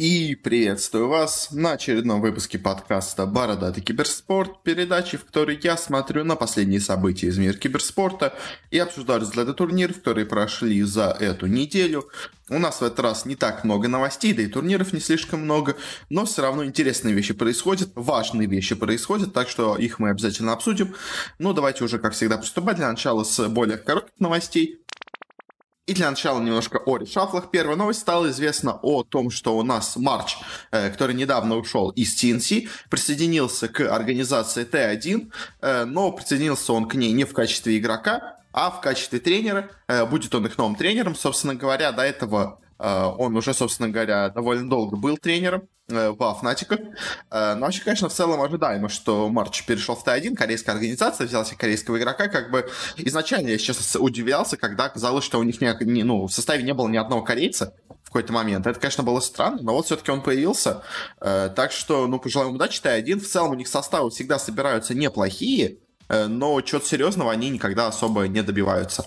И приветствую вас на очередном выпуске подкаста «Бородатый киберспорт», передачи, в которой я смотрю на последние события из мира киберспорта и обсуждаю результаты турниров, которые прошли за эту неделю. У нас в этот раз не так много новостей, да и турниров не слишком много, но все равно интересные вещи происходят, важные вещи происходят, так что их мы обязательно обсудим. Ну, давайте уже, как всегда, приступать для начала с более коротких новостей. И для начала немножко о решафлах. Первая новость стала известна о том, что у нас Марч, э, который недавно ушел из TNC, присоединился к организации T1, э, но присоединился он к ней не в качестве игрока, а в качестве тренера. Э, будет он их новым тренером. Собственно говоря, до этого он уже, собственно говоря, довольно долго был тренером Э, во Фнатиках. Э, но вообще, конечно, в целом ожидаемо, что Марч перешел в Т1, корейская организация, взял себе корейского игрока. Как бы изначально я сейчас удивлялся, когда оказалось, что у них не, не, ну, в составе не было ни одного корейца в какой-то момент. Это, конечно, было странно, но вот все-таки он появился. Э, так что, ну, пожелаем удачи, Т1. В целом у них составы всегда собираются неплохие, но чего-то серьезного они никогда особо не добиваются.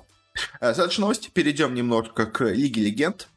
Следующая новость. Перейдем немножко к Лиге Легенд.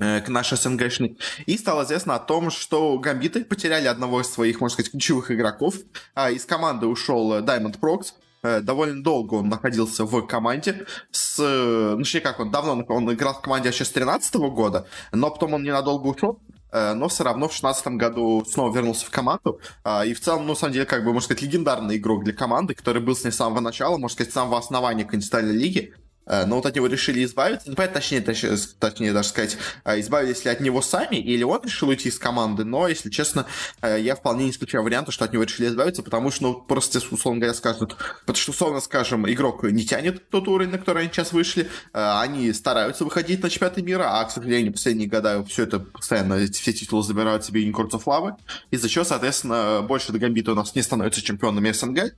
Э, к нашей СНГшной. И стало известно о том, что Гамбиты потеряли одного из своих, можно сказать, ключевых игроков. А из команды ушел Diamond Prox. Э, довольно долго он находился в команде. С, ну, точнее, как он, давно он играл в команде еще с 13 года, но потом он ненадолго ушел э, но все равно в 2016 году снова вернулся в команду. А, и в целом, ну, на самом деле, как бы, можно сказать, легендарный игрок для команды, который был с ней с самого начала, можно сказать, с самого основания континентальной лиги. Э, но вот от него решили избавиться, точнее, точнее, точнее даже сказать, а избавились ли от него сами, или он решил уйти из команды, но, если честно, э, я вполне не исключаю варианта, что от него решили избавиться, потому что, ну, просто, условно говоря, скажут, потому что, условно скажем, игрок не тянет тот уровень, на который они сейчас вышли, э, они стараются выходить на чемпионаты мира, а, к сожалению, последние года все это постоянно, все титулы забирают себе of Lava, из-за чего, соответственно, больше до Гамбита у нас не становится чемпионами СНГ, Э,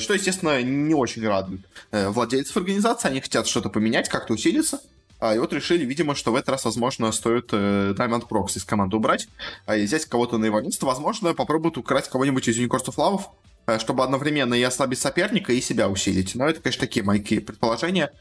что, естественно, не очень радует э, владельцев организации. Они хотят что-то поменять, как-то усилиться. А, и вот решили, видимо, что в этот раз, возможно, стоит э, Diamond Prox из команды убрать, а и взять кого-то на место. Возможно, попробуют украсть кого-нибудь из Love, Э, чтобы одновременно и ослабить соперника, и себя усилить. Но это, конечно, такие мои предположения.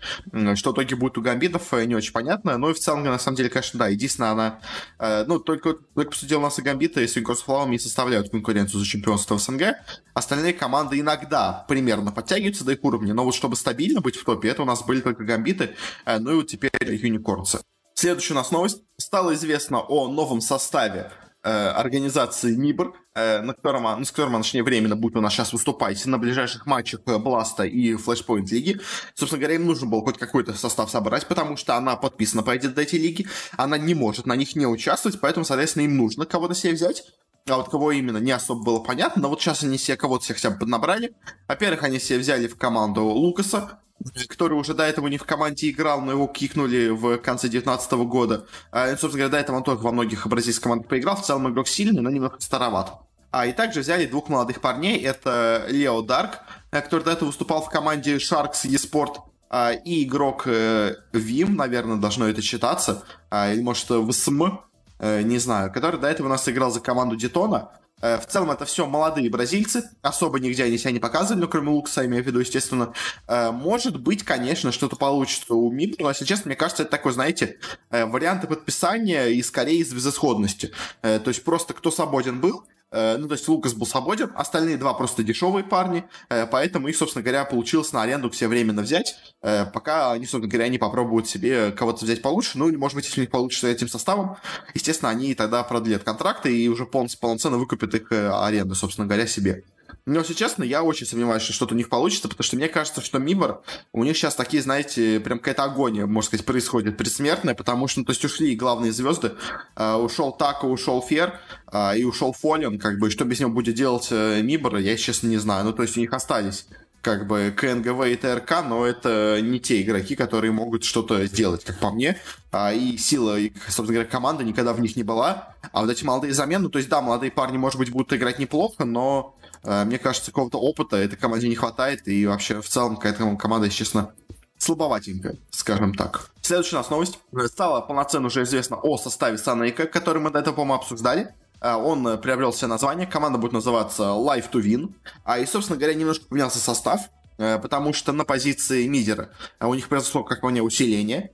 Что в итоге будет у гамбитов, э, не очень понятно. Но и в целом, на самом деле, конечно, да. Единственное, она... Э, ну, только, только посудил нас и гамбиты, и Свинкорс Флауми не составляют конкуренцию за чемпионство в СНГ. Остальные команды иногда примерно подтягиваются до их уровня, но вот чтобы стабильно быть в топе, это у нас были только гамбиты, ну и вот теперь юникорнцы. Следующая у нас новость. Стало известно о новом составе Э, организации НИБР, э, на котором, ну, с которым, точнее, временно будет у нас сейчас выступать на ближайших матчах э, Бласта и Флешпоинт лиги. Собственно говоря, им нужно было хоть какой-то состав собрать, потому что она подписана по эти лиги, она не может на них не участвовать, поэтому, соответственно, им нужно кого-то себе взять. А вот кого именно, не особо было понятно, но вот сейчас они себе кого-то себе хотя бы поднабрали. Во-первых, они себе взяли в команду Лукаса, который уже до этого не в команде играл, но его кикнули в конце 19 года. А, и, собственно говоря, до этого он только во многих бразильских командах поиграл. В целом игрок сильный, но немного староват. А, и также взяли двух молодых парней. Это Лео Дарк, э, который до этого выступал в команде Sharks eSport, а, и игрок э, Вим, наверное, должно это считаться, а, или может ВСМ, э, не знаю, который до этого у нас играл за команду Детона. Э, в целом это все молодые бразильцы, особо нигде они себя не показывали, но кроме Лукаса, имею в виду, естественно. Э, может быть, конечно, что-то получится у МИП, но, если честно, мне кажется, это такой, знаете, э, варианты подписания и скорее из безысходности. То есть просто кто свободен был, ну, то есть Лукас был свободен, остальные два просто дешевые парни, э, поэтому их, собственно говоря, получилось на аренду себе временно взять, э, пока они, собственно говоря, не попробуют себе кого-то взять получше, ну, или, может быть, если у них получится этим составом, естественно, они тогда продлят контракты и уже полноценно выкупят их аренду, собственно говоря, себе. Но, если честно, я очень сомневаюсь, что что-то у них получится, потому что мне кажется, что Мибор, у них сейчас такие, знаете, прям какая-то агония, можно сказать, происходит предсмертная, потому что, ну, то есть ушли главные звезды, uh, ушел Тако, ушел Фер, uh, и ушел Фолион, как бы, что без него будет делать uh, Мибор, я, честно, не знаю. Ну, то есть у них остались как бы КНГВ и ТРК, но это не те игроки, которые могут что-то сделать, как по мне. А, и сила, и, собственно говоря, команда никогда в них не была. А вот эти молодые замены, ну, то есть, да, молодые парни, может быть, будут играть неплохо, но Э, мне кажется, какого-то опыта этой команде не хватает, и вообще в целом какая-то команда, если честно, слабоватенькая, скажем так. Следующая у нас новость. Стало полноценно уже известно о составе Санейка, который мы до этого, по-моему, обсуждали. Э, он приобрел все название, команда будет называться Life to Win. А и, собственно говоря, немножко поменялся состав. Потому что на позиции мидера у них произошло, как по мне, усиление,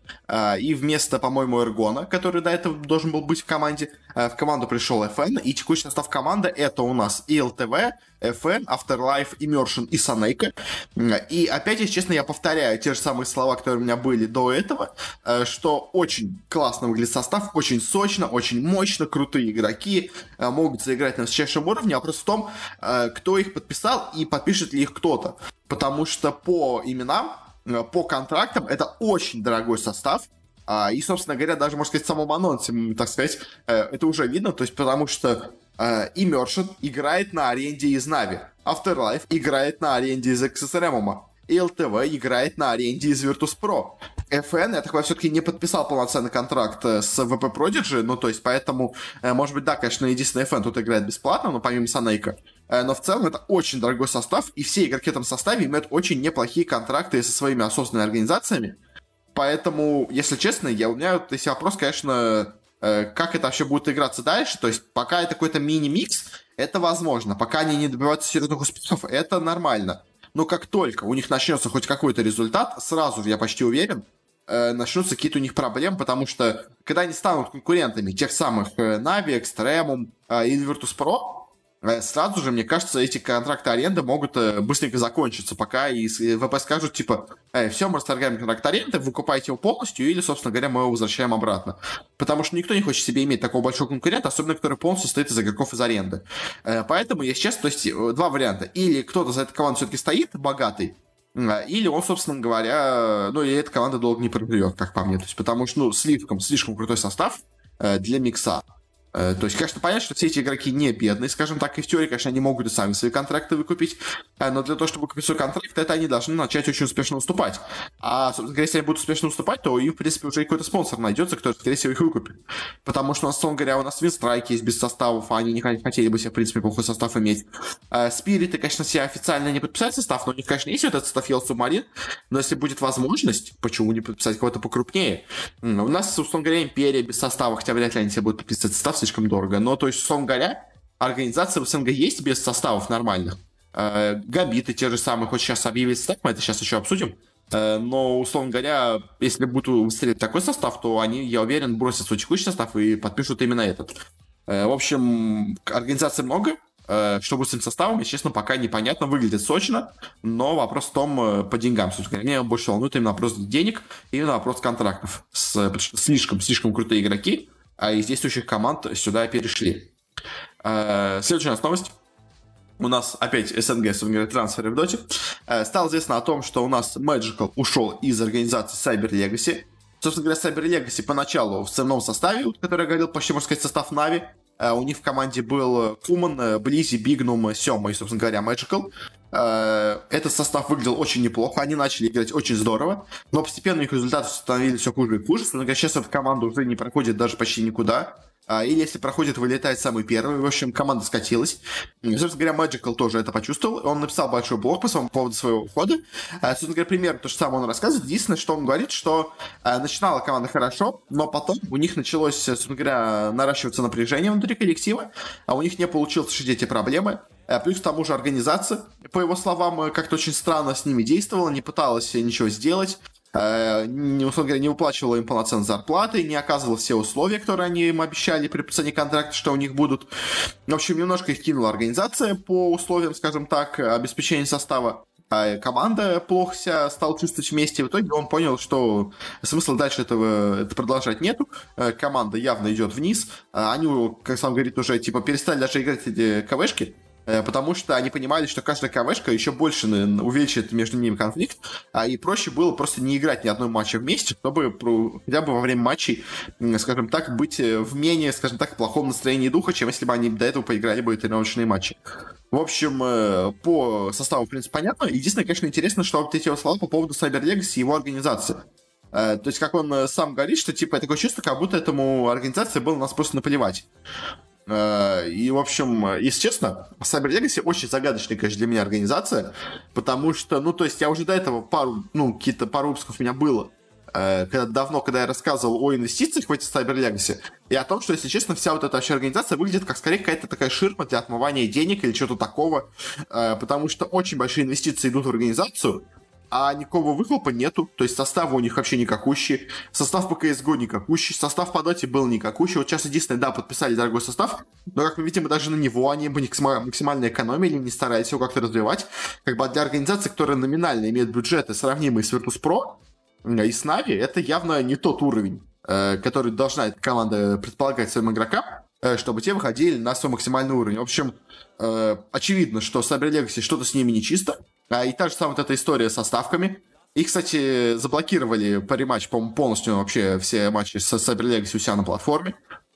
и вместо, по-моему, Эргона, который до этого должен был быть в команде, в команду пришел FN, и текущий состав команды это у нас и ЛТВ, FN, Afterlife, Immersion и Санейка. И опять, если честно, я повторяю те же самые слова, которые у меня были до этого, что очень классно выглядит состав, очень сочно, очень мощно, крутые игроки могут заиграть на высочайшем уровне, вопрос в том, кто их подписал и подпишет ли их кто-то. Потому что по именам, э, по контрактам это очень дорогой состав. А, и, собственно говоря, даже, можно сказать, в самом анонсе, так сказать, э, это уже видно, то есть потому что э, Immersion играет на аренде из Нави, Afterlife играет на аренде из XSRM, и LTV играет на аренде из Virtus.pro. FN, я такой все-таки не подписал полноценный контракт с VP Prodigy, ну, то есть, поэтому, может быть, да, конечно, единственный FN тут играет бесплатно, но помимо Санейка. Э, но в целом это очень дорогой состав, и все игроки в этом составе имеют очень неплохие контракты со своими осознанными организациями. Поэтому, если честно, я, у меня вот есть вопрос, конечно, э, как это вообще будет играться дальше. То есть, пока это какой-то мини-микс, это возможно. Пока они не добиваются серьезных успехов, это нормально. Но как только у них начнется хоть какой-то результат, сразу я почти уверен, э, начнутся какие-то у них проблемы, потому что когда они станут конкурентами тех самых Navi, Extremum и Virtus.pro, Э, сразу же, мне кажется, эти контракты аренды могут э, быстренько закончиться, пока и ВП скажут, типа, Эй, все, мы расторгаем контракт аренды, выкупайте его полностью, или, собственно говоря, мы его возвращаем обратно. Потому что никто не хочет себе иметь такого большого конкурента, особенно который полностью состоит из игроков из аренды. Э, поэтому, если честно, то есть два варианта. Или кто-то за этой командой все-таки стоит, богатый, или он, собственно говоря, ну, и эта команда долго не проживет, как по мне. То есть, потому что, ну, слишком, слишком крутой состав для микса. Э, то есть, конечно, понятно, что все эти игроки не бедные, скажем так, и в теории, конечно, они могут и сами свои контракты выкупить, э, но для того, чтобы купить свой контракт, это они должны начать очень успешно уступать. А, собственно говоря, если они будут успешно уступать, то им, в принципе, уже какой-то спонсор найдется, который, скорее всего, их выкупит. Потому что условно говоря, у нас Винстрайки есть без составов, а они не хотели бы себе, в принципе, плохой состав иметь. Э, Спириты, конечно, себе официально не подписали состав, но у них, конечно, есть вот этот состав Ел Субмарин, но если будет возможность, почему не подписать кого-то покрупнее? У нас, условно говоря, Империя без состава, хотя вряд ли они себе будут подписывать состав, слишком дорого, но то есть, условно говоря, организация в СНГ есть без составов нормальных. Э, Габиты те же самые, хоть сейчас объявить состав, мы это сейчас еще обсудим. Э, но, условно говоря, если будут выстрелить такой состав, то они, я уверен, бросят свой текущий состав и подпишут именно этот. Э, в общем, организаций много, что будет с этим составом, и, честно, пока непонятно, выглядит сочно, но вопрос в том, по деньгам, собственно меня больше волнует именно вопрос денег, именно вопрос контрактов. С, слишком, слишком крутые игроки, а из действующих команд сюда перешли. Э, следующая у нас новость. У нас опять СНГ, собственно трансферы в доте. Э, стало известно о том, что у нас Magical ушел из организации Cyber Legacy. Собственно говоря, Cyber Legacy поначалу в основном составе, который я говорил, почти, можно сказать, состав Нави. Э, у них в команде был Куман, Близи, Бигнум, Сема и, собственно говоря, Magical. Этот состав выглядел очень неплохо, они начали играть очень здорово, но постепенно их результаты становились все хуже и хуже. Говоря, сейчас эта команда уже не проходит даже почти никуда. А, или если проходит, вылетает самый первый. В общем, команда скатилась. Собственно говоря, Magical тоже это почувствовал. Он написал большой блог по своему поводу своего ухода. А, собственно говоря, пример то же самое он рассказывает. Единственное, что он говорит, что а, начинала команда хорошо, но потом у них началось, собственно говоря, наращиваться напряжение внутри коллектива, а у них не получилось решить эти проблемы. Плюс к тому же организация, по его словам, как-то очень странно с ними действовала, не пыталась ничего сделать. Э, не, условно говоря, не выплачивала им полноценной зарплаты, не оказывала все условия, которые они им обещали при подписании контракта, что у них будут. В общем, немножко их кинула организация по условиям, скажем так, обеспечения состава. А команда плохо себя стала чувствовать вместе. В итоге он понял, что смысла дальше этого это продолжать нету. Э, команда явно идет вниз. А они, как сам говорит, уже типа перестали даже играть эти КВшки Э, потому что они понимали, что каждая КВшка еще больше увеличит между ними конфликт, а и проще было просто не играть ни одной матча вместе, чтобы хотя бы во время матчей, скажем так, быть э, в менее, скажем так, плохом настроении духа, чем если бы они до этого поиграли бы тренировочные матчи. В общем, э, по составу, в принципе, понятно. Единственное, конечно, интересно, что вот эти слова по поводу Cyber Legacy и его организации. То есть, как он сам говорит, что, типа, такое чувство, как будто этому организации было нас просто наплевать. Э, и, в общем, если честно, Cyber Legacy очень загадочная, конечно, для меня организация, потому что, ну, то есть я уже до этого пару, ну, какие-то пару выпусков у меня было э, когда, давно, когда я рассказывал о инвестициях в эти Cyber Legacy, и о том, что, если честно, вся вот эта вообще организация выглядит как скорее какая-то такая ширма для отмывания денег или чего-то такого, э, потому что очень большие инвестиции идут в организацию, а никакого выхлопа нету, то есть составы у них вообще никакущий, состав по CSGO никакущий, состав по доте был никакущий, вот сейчас единственное, да, подписали дорогой состав, но, как мы видим, даже на него они бы максимально экономили, не старались его как-то развивать, как бы для организации, которая номинально имеет бюджеты, сравнимые с Virtus.pro и с Na'Vi, это явно не тот уровень, э, который должна эта команда предполагать своим игрокам, э, чтобы те выходили на свой максимальный уровень. В общем, э, очевидно, что Cyber Legacy что-то с ними нечисто, а, и та же самая вот эта история со ставками. И, кстати, заблокировали по рематч, по-моему, полностью вообще все матчи с Cyber Legacy у себя на платформе.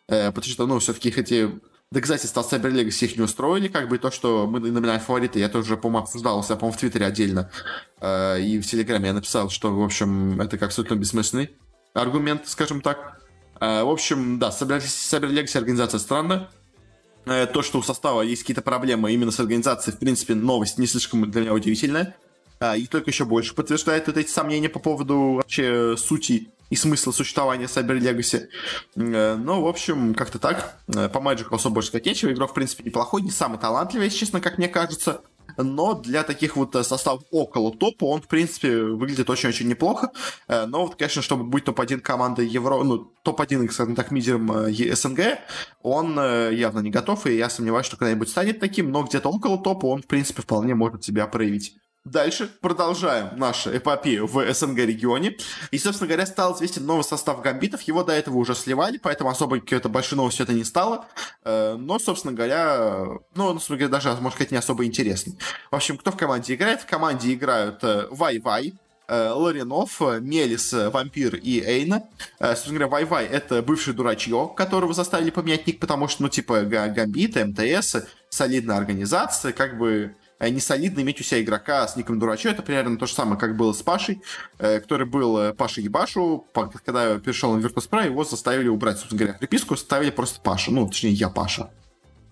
Э, потому что, ну, все-таки эти доказательства от Cyber Legacy их не устроили, как бы то, что мы номинальные фавориты, я тоже, по-моему, обсуждал, я, по-моему, в Твиттере отдельно, э, и в Телеграме я написал, что, в общем, это как абсолютно бессмысленный аргумент, скажем так. Э, в общем, да, Cyber Legacy организация странная, то, что у состава есть какие-то проблемы именно с организацией, в принципе, новость не слишком для меня удивительная. А, и только еще больше подтверждает вот эти сомнения по поводу вообще сути и смысла существования Cyber Legacy. Э, ну, в общем, как-то так. Э, по Magic особо больше сказать нечего. Игрок, в принципе, неплохой, не самый талантливый, если честно, как мне кажется но для таких вот э, составов около топа он, в принципе, выглядит очень-очень неплохо. Э, но вот, конечно, чтобы быть топ-1 командой Евро, ну, топ-1, скажем так, мидером э, СНГ, он явно не готов, и я сомневаюсь, что когда-нибудь станет таким, но где-то около топа он, в принципе, вполне может себя проявить. Дальше продолжаем нашу эпопею в СНГ регионе. И, собственно говоря, стал известен новый состав гамбитов. Его до этого уже сливали, поэтому особо какой-то большой новостью это не стало. Э, но, собственно говоря, ну, собственно говоря, даже, можно сказать, не особо интересный. В общем, кто в команде играет? В команде играют э, Вай-Вай, э, Ларинов, Мелис, Вампир и Эйна. Собственно говоря, Вай-Вай — это бывший дурачье, которого заставили поменять ник, потому что, ну, типа, Гамбит, МТС, солидная организация, как бы не солидно иметь у себя игрока с ником Дурачо. Это примерно то же самое, как было с Пашей, э, который был э, Паша Ебашу. Когда перешел на Virtus.pro, его заставили убрать, собственно говоря, приписку, ставили просто Паша. Ну, точнее, я Паша.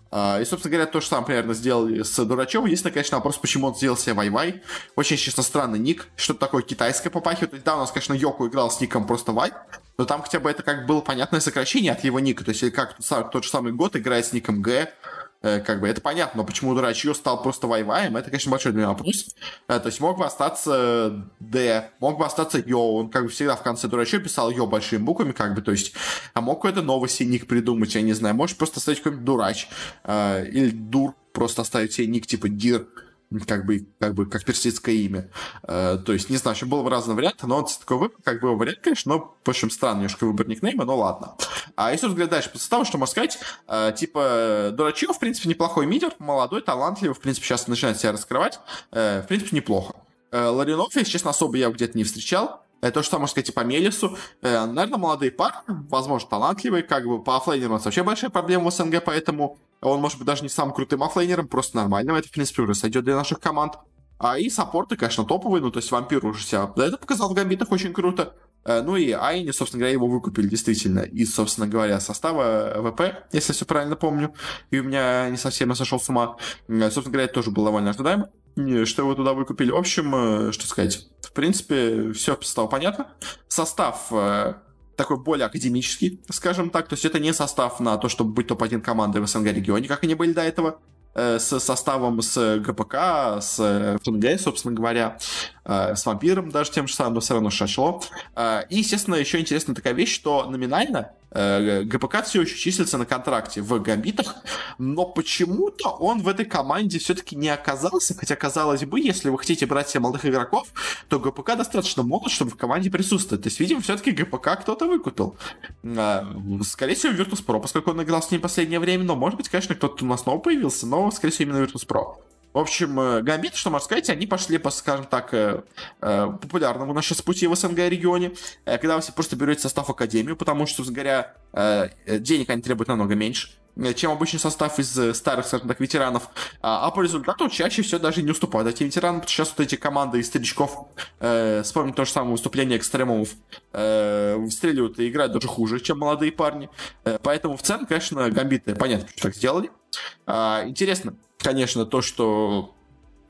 А, и, собственно говоря, то же самое примерно сделали с Дурачевым. Единственное, конечно, вопрос, почему он сделал себе Вай-Вай. Очень, честно, странный ник. Что-то такое китайское попахивает. Да, у нас, конечно, Йоку играл с ником просто Вай, но там хотя бы это как было понятное сокращение от его ника. То есть, как тот же самый год играет с ником Г, Э, как бы это понятно, но почему дурачье стал просто вайваем, это, конечно, большой для меня вопрос. Э, то есть мог бы остаться Д, мог бы остаться Йо, он как бы всегда в конце дурачье писал Йо большими буквами, как бы, то есть, а мог какой-то новый себе ник придумать, я не знаю, можешь просто оставить какой-нибудь дурач, э, или дур, просто оставить себе ник типа Дир, как бы, как бы, как персидское имя. Э, то есть, не знаю, еще было бы разные варианты, но он такой выбор, как бы вариант, конечно, но, в общем, странный немножко выбор никнейма, но ладно. А если взглянуть дальше по составу, что можно сказать, э, типа, Дурачьев, в принципе, неплохой мидер, молодой, талантливый, в принципе, сейчас начинает себя раскрывать, э, в принципе, неплохо. Э, Ларинов, если честно, особо я где-то не встречал, то, что можно сказать и по Мелису. Наверное, молодые парни, возможно, талантливые, как бы по оффлейнерам вообще большая проблема в СНГ, поэтому он может быть даже не самым крутым оффлейнером, просто нормальным. Это, в принципе, уже сойдет для наших команд. А и саппорты, конечно, топовые, ну, то есть вампир уже себя да, это показал в гамбитах очень круто. Э, ну и Айни, собственно говоря, его выкупили действительно из, собственно говоря, состава VP, если все правильно помню. И у меня не совсем я сошел с ума. Э, собственно говоря, это тоже было довольно ожидаемо что его туда выкупили. В общем, э, что сказать, в принципе, все стало понятно. Состав э, такой более академический, скажем так. То есть это не состав на то, чтобы быть топ-1 командой в СНГ регионе, как они были до этого. Э, с составом с ГПК, с ФНГ, собственно говоря, с вампиром даже тем же самым, но все равно шашло. И, естественно, еще интересная такая вещь, что номинально Э, ГПК все еще числится на контракте в Гамбитах, но почему-то он в этой команде все-таки не оказался, хотя, казалось бы, если вы хотите брать себе молодых игроков, то ГПК достаточно молод, чтобы в команде присутствовать. То есть, видимо, все-таки ГПК кто-то выкупил. Э, скорее всего, Virtus.pro, поскольку он играл с ним в последнее время, но, может быть, конечно, кто-то у нас снова появился, но, скорее всего, именно Virtus.pro. В общем, э, Гамбит, что можно сказать, они пошли по, скажем так, э, э, популярному на сейчас пути в СНГ регионе, когда вы просто берете состав Академию, потому что, говоря, денег они требуют намного меньше чем обычный состав из старых, скажем так, ветеранов. А, а по результату чаще всего даже не уступают эти ветераны, потому что сейчас вот эти команды из старичков, э, вспомним то же самое выступление экстремумов, э, выстреливают и играют даже хуже, чем молодые парни. Э, поэтому в целом, конечно, гамбиты, понятно, что так сделали. А, интересно, конечно, то, что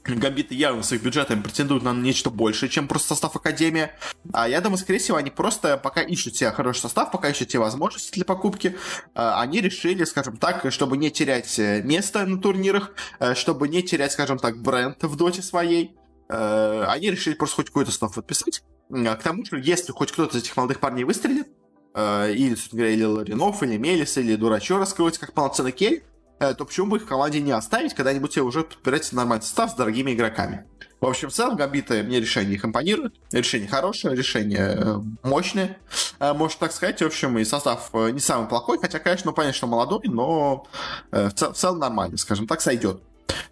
Гамбиты явно своих бюджетами претендуют на нечто большее, чем просто состав Академия. А я думаю, скорее всего, они просто пока ищут себе хороший состав, пока ищут себе возможности для покупки. А, они решили, скажем так, чтобы не терять э, место на турнирах, э, чтобы не терять, скажем так, бренд в доте своей. Э, они решили просто хоть какой-то состав подписать. К тому же, если хоть кто-то из этих молодых парней выстрелит, или, собственно говоря, или Ларинов, или Мелис, или Дурачо раскроется как полноценный Э, то почему бы их в команде не оставить, когда-нибудь себе уже подбирать нормальный состав с дорогими игроками. В общем, в целом, Гамбиты мне решение их импонирует. Решение хорошее, решение э, мощное, э, можно так сказать. В общем, и состав не самый плохой, хотя, конечно, ну, понятно, что молодой, но в, цел- в целом нормально, скажем так, сойдет.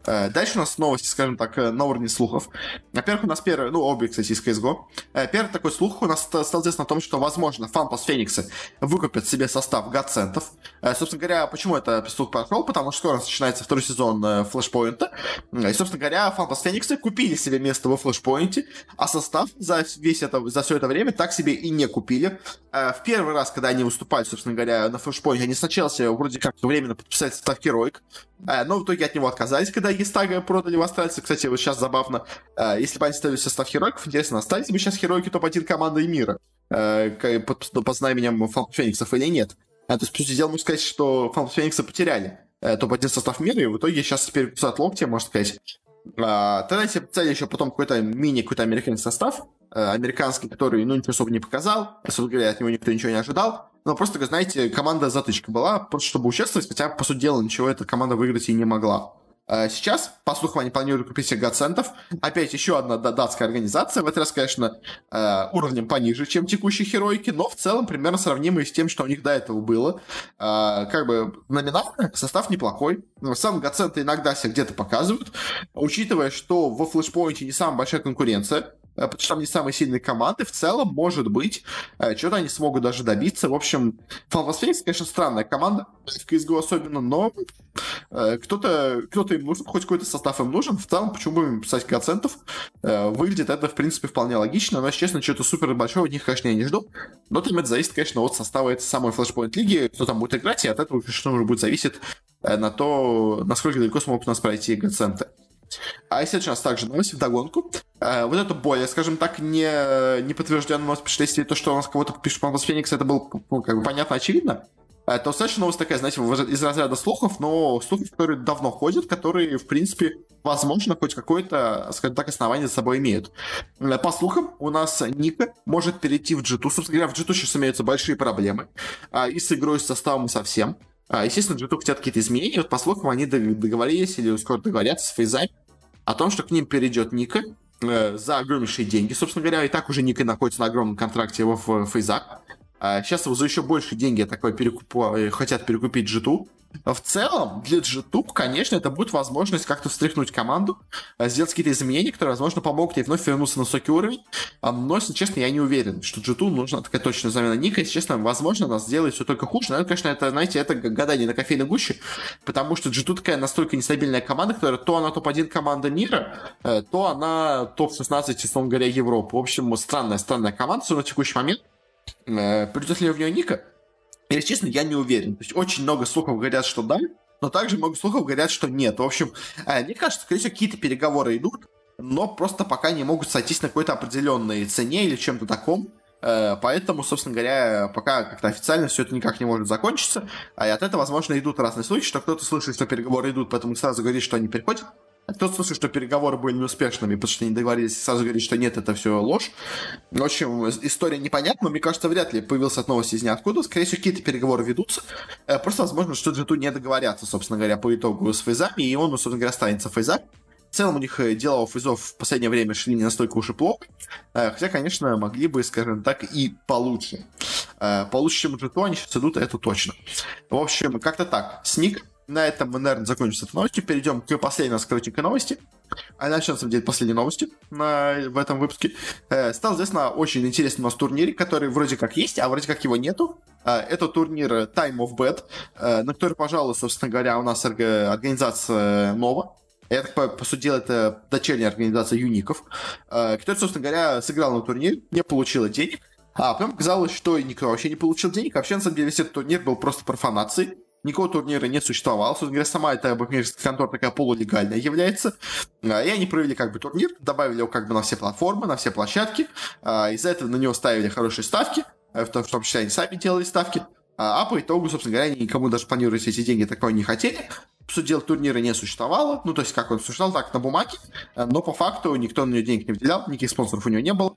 Э, дальше у нас новости, скажем так, э, на уровне слухов. Во-первых, у нас первый, ну, обе, кстати, из CSGO. Э, первый такой слух у нас стал известно о том, что, возможно, Фанпас Фениксы выкупят себе состав Гацентов. Собственно говоря, почему это слух прошел? Потому что скоро начинается второй сезон Флэшпоинта. И, собственно говоря, Фанпас Фениксы купили себе место во Флэшпоинте, а состав за, весь это, за все это время так себе и не купили. В первый раз, когда они выступали, собственно говоря, на Флэшпоинте, они сначала себе вроде как временно подписали состав Heroic, но в итоге от него отказались, когда Естага продали в Астральце. Кстати, вот сейчас забавно. Э, если бы они ставили состав Херойков, интересно, остались бы сейчас Херойки топ-1 командой мира э, под, знаменем Фант Фениксов или нет? А, то есть, по сути дела, можно сказать, что Фант Фениксы потеряли э, топ-1 состав мира, и в итоге сейчас теперь писают локти, можно сказать. А, тогда себе цели еще потом какой-то мини, какой-то американский состав, американский, который, ну, ничего особо не показал, собственно говоря, от него никто ничего не ожидал. Но просто, знаете, команда затычка была, просто чтобы участвовать, хотя, по сути дела, ничего эта команда выиграть и не могла. Э, сейчас, по слухам, они планируют купить себе Гацентов. Опять еще одна датская организация. В этот раз, конечно, э, уровнем пониже, чем текущие Херойки, но в целом примерно сравнимые с тем, что у них до этого было. Э, как бы номинально состав неплохой. Сам Гаценты иногда себя где-то показывают. Учитывая, что во флешпоинте не самая большая конкуренция, потому что там не самые сильные команды, в целом, может быть, что-то они смогут даже добиться. В общем, Falcons Phoenix, конечно, странная команда, в CSGO особенно, но кто-то кто им нужен, хоть какой-то состав им нужен. В целом, почему бы им писать процентов? Э, выглядит это, в принципе, вполне логично. Но, честно, что-то супер большого от них, конечно, я не жду. Но там это зависит, конечно, от состава этой самой флешпоинт лиги, кто там будет играть, и от этого, конечно, уже будет зависеть э, на то, насколько далеко смогут нас пройти гаценты. А сейчас также новость в догонку. Э, вот это более, скажем так, не, не потому что если то, что у нас кого-то пишет по Феникс, это было ну, как бы понятно, очевидно. А, то следующая новость такая, знаете, из разряда слухов, но слухов, которые давно ходят, которые, в принципе, возможно, хоть какое-то, скажем так, основание за собой имеют. Э, по слухам, у нас Ника может перейти в G2. Собственно говоря, в G2 сейчас имеются большие проблемы. А, и с игрой, с составом совсем. А, естественно, G2 хотят какие-то изменения. Вот по слухам, они договорились или скоро договорятся с Фейзами о том, что к ним перейдет Ника э, за огромнейшие деньги. Собственно говоря, и так уже Ника находится на огромном контракте в Фейзах. Сейчас а его за еще больше деньги такой перекуп... Э, хотят перекупить G2. В целом, для G2, конечно, это будет возможность как-то встряхнуть команду, э, сделать какие-то изменения, которые, возможно, помогут ей вновь вернуться на высокий уровень. А, но, если честно, я не уверен, что G2 нужна такая точная замена Ника. Если честно, возможно, нас сделает все только хуже. Но, конечно, это, знаете, это гадание на кофейной гуще, потому что G2 такая настолько нестабильная команда, которая то она топ-1 команда мира, э, то она топ-16, условно говоря, Европы. В общем, странная, странная команда на текущий момент. Э, придет ли в нее Ника? Если честно, я не уверен. То есть очень много слухов говорят, что да, но также много слухов говорят, что нет. В общем, э, мне кажется, скорее всего, какие-то переговоры идут, но просто пока не могут сойтись на какой-то определенной цене или чем-то таком. Э, поэтому, собственно говоря, пока как-то официально все это никак не может закончиться. А от этого, возможно, идут разные случаи, что кто-то слышит, что переговоры идут, поэтому сразу говорит, что они переходят. А тот смысле, что переговоры были неуспешными, потому что не договорились, сразу говорить, что нет, это все ложь. В общем, история непонятна, мне кажется, вряд ли появился от новости из ниоткуда. Скорее всего, какие-то переговоры ведутся. Э, просто возможно, что G2 не договорятся, собственно говоря, по итогу с фейзами, и он, собственно говоря, останется фейзами. В целом у них э, дела у фейзов в последнее время шли не настолько уж и плохо. Э, хотя, конечно, могли бы, скажем так, и получше. Получше, чем G2 они сейчас идут, это точно. В общем, как-то так. Сник на этом мы, наверное, закончим с этой новостью. Перейдем к последней у нас коротенькой новости. А начнем, на самом деле, последней новости на, в этом выпуске. Э, стал известно очень интересный у нас турнир, который вроде как есть, а вроде как его нету. Э, это турнир Time of Bet, э, на который, пожалуй, собственно говоря, у нас организация Нова. Это, по, по сути дела, это дочерняя организация Юников, э, которая, собственно говоря, сыграла на турнире, не получила денег, а потом оказалось, что никто вообще не получил денег. Вообще, на самом деле, весь этот турнир был просто профанацией. Никакого турнира не существовало. Собственно говоря, сама эта букмекерская контора такая полулегальная является. А, и они провели как бы турнир, добавили его как бы на все платформы, на все площадки. А, из-за этого на него ставили хорошие ставки, в том, в том числе они сами делали ставки. А по итогу, собственно говоря, никому даже планировать эти деньги такое не хотели. По сути турнира не существовало. Ну, то есть, как он существовал, так, на бумаге. Но по факту никто на нее денег не выделял, никаких спонсоров у него не было.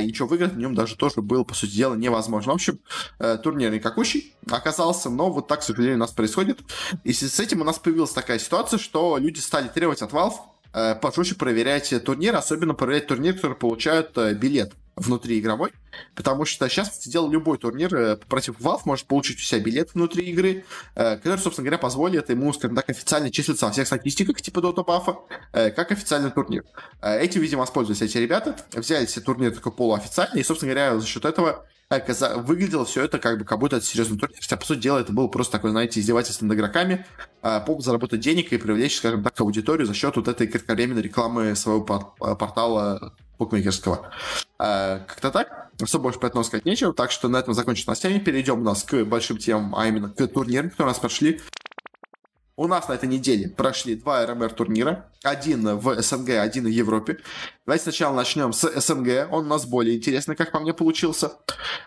И ничего выиграть на нем даже тоже было, по сути дела, невозможно. В общем, э, турнир никакущий оказался, но вот так, к сожалению, у нас происходит. И с этим у нас появилась такая ситуация, что люди стали требовать от Valve э, пожестче проверять турнир, особенно проверять турнир, который получают э, билет внутриигровой, потому что сейчас, кстати, любой турнир э, против Valve может получить у себя билет внутри игры, э, который, собственно говоря, позволит ему, скажем так, официально числиться во всех статистиках типа Dota Buff, э, как официальный турнир. Этим, видимо, воспользовались эти ребята, взяли себе турнир такой полуофициальный, и, собственно говоря, за счет этого выглядело все это как бы как будто это серьезный турнир, хотя, по сути дела, это было просто такое, знаете, издевательство над игроками, повод заработать денег и привлечь, скажем так, аудиторию за счет вот этой кратковременной рекламы своего портала букмекерского. А, как-то так. Особо больше про это сказать нечего, так что на этом закончим новостями. Перейдем у нас к большим темам, а именно к турнирам, которые у нас прошли. У нас на этой неделе прошли два РМР турнира. Один в СНГ, один в Европе. Давайте сначала начнем с СНГ. Он у нас более интересный, как по мне, получился.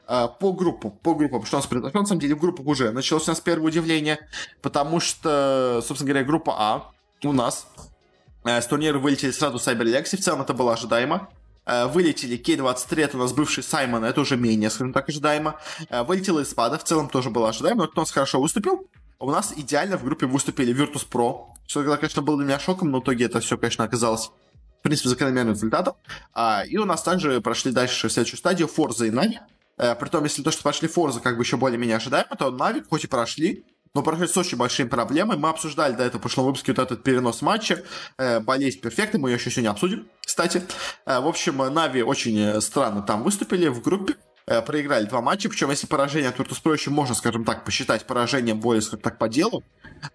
А, по группам, по группам, что у нас произошло. На самом деле в группах уже началось у нас первое удивление, потому что, собственно говоря, группа А у нас э, с турнира вылетели сразу Cyber Legacy. В целом это было ожидаемо. Э, вылетели К-23, это у нас бывший Саймон, это уже менее, скажем так, ожидаемо. Э, вылетела из спада, в целом тоже было ожидаемо, но кто у нас хорошо выступил. У нас идеально в группе выступили Virtus Pro, что, конечно, было для меня шоком, но в итоге это все, конечно, оказалось в принципе, закономерным результатом. А, и у нас также прошли дальше в следующую стадию Forza и Na'Vi. А, притом, если то, что пошли Forza как бы еще более-менее ожидаемо, то Na'Vi хоть и прошли, но прошли с очень большими проблемами. Мы обсуждали до этого в прошлом выпуске вот этот перенос матча, э, болезнь перфекта, мы ее еще сегодня обсудим, кстати. Э, в общем, Нави очень э, странно там выступили в группе, э, проиграли два матча, причем если поражение от Virtus.pro еще можно, скажем так, посчитать поражением более, скажем так, по делу,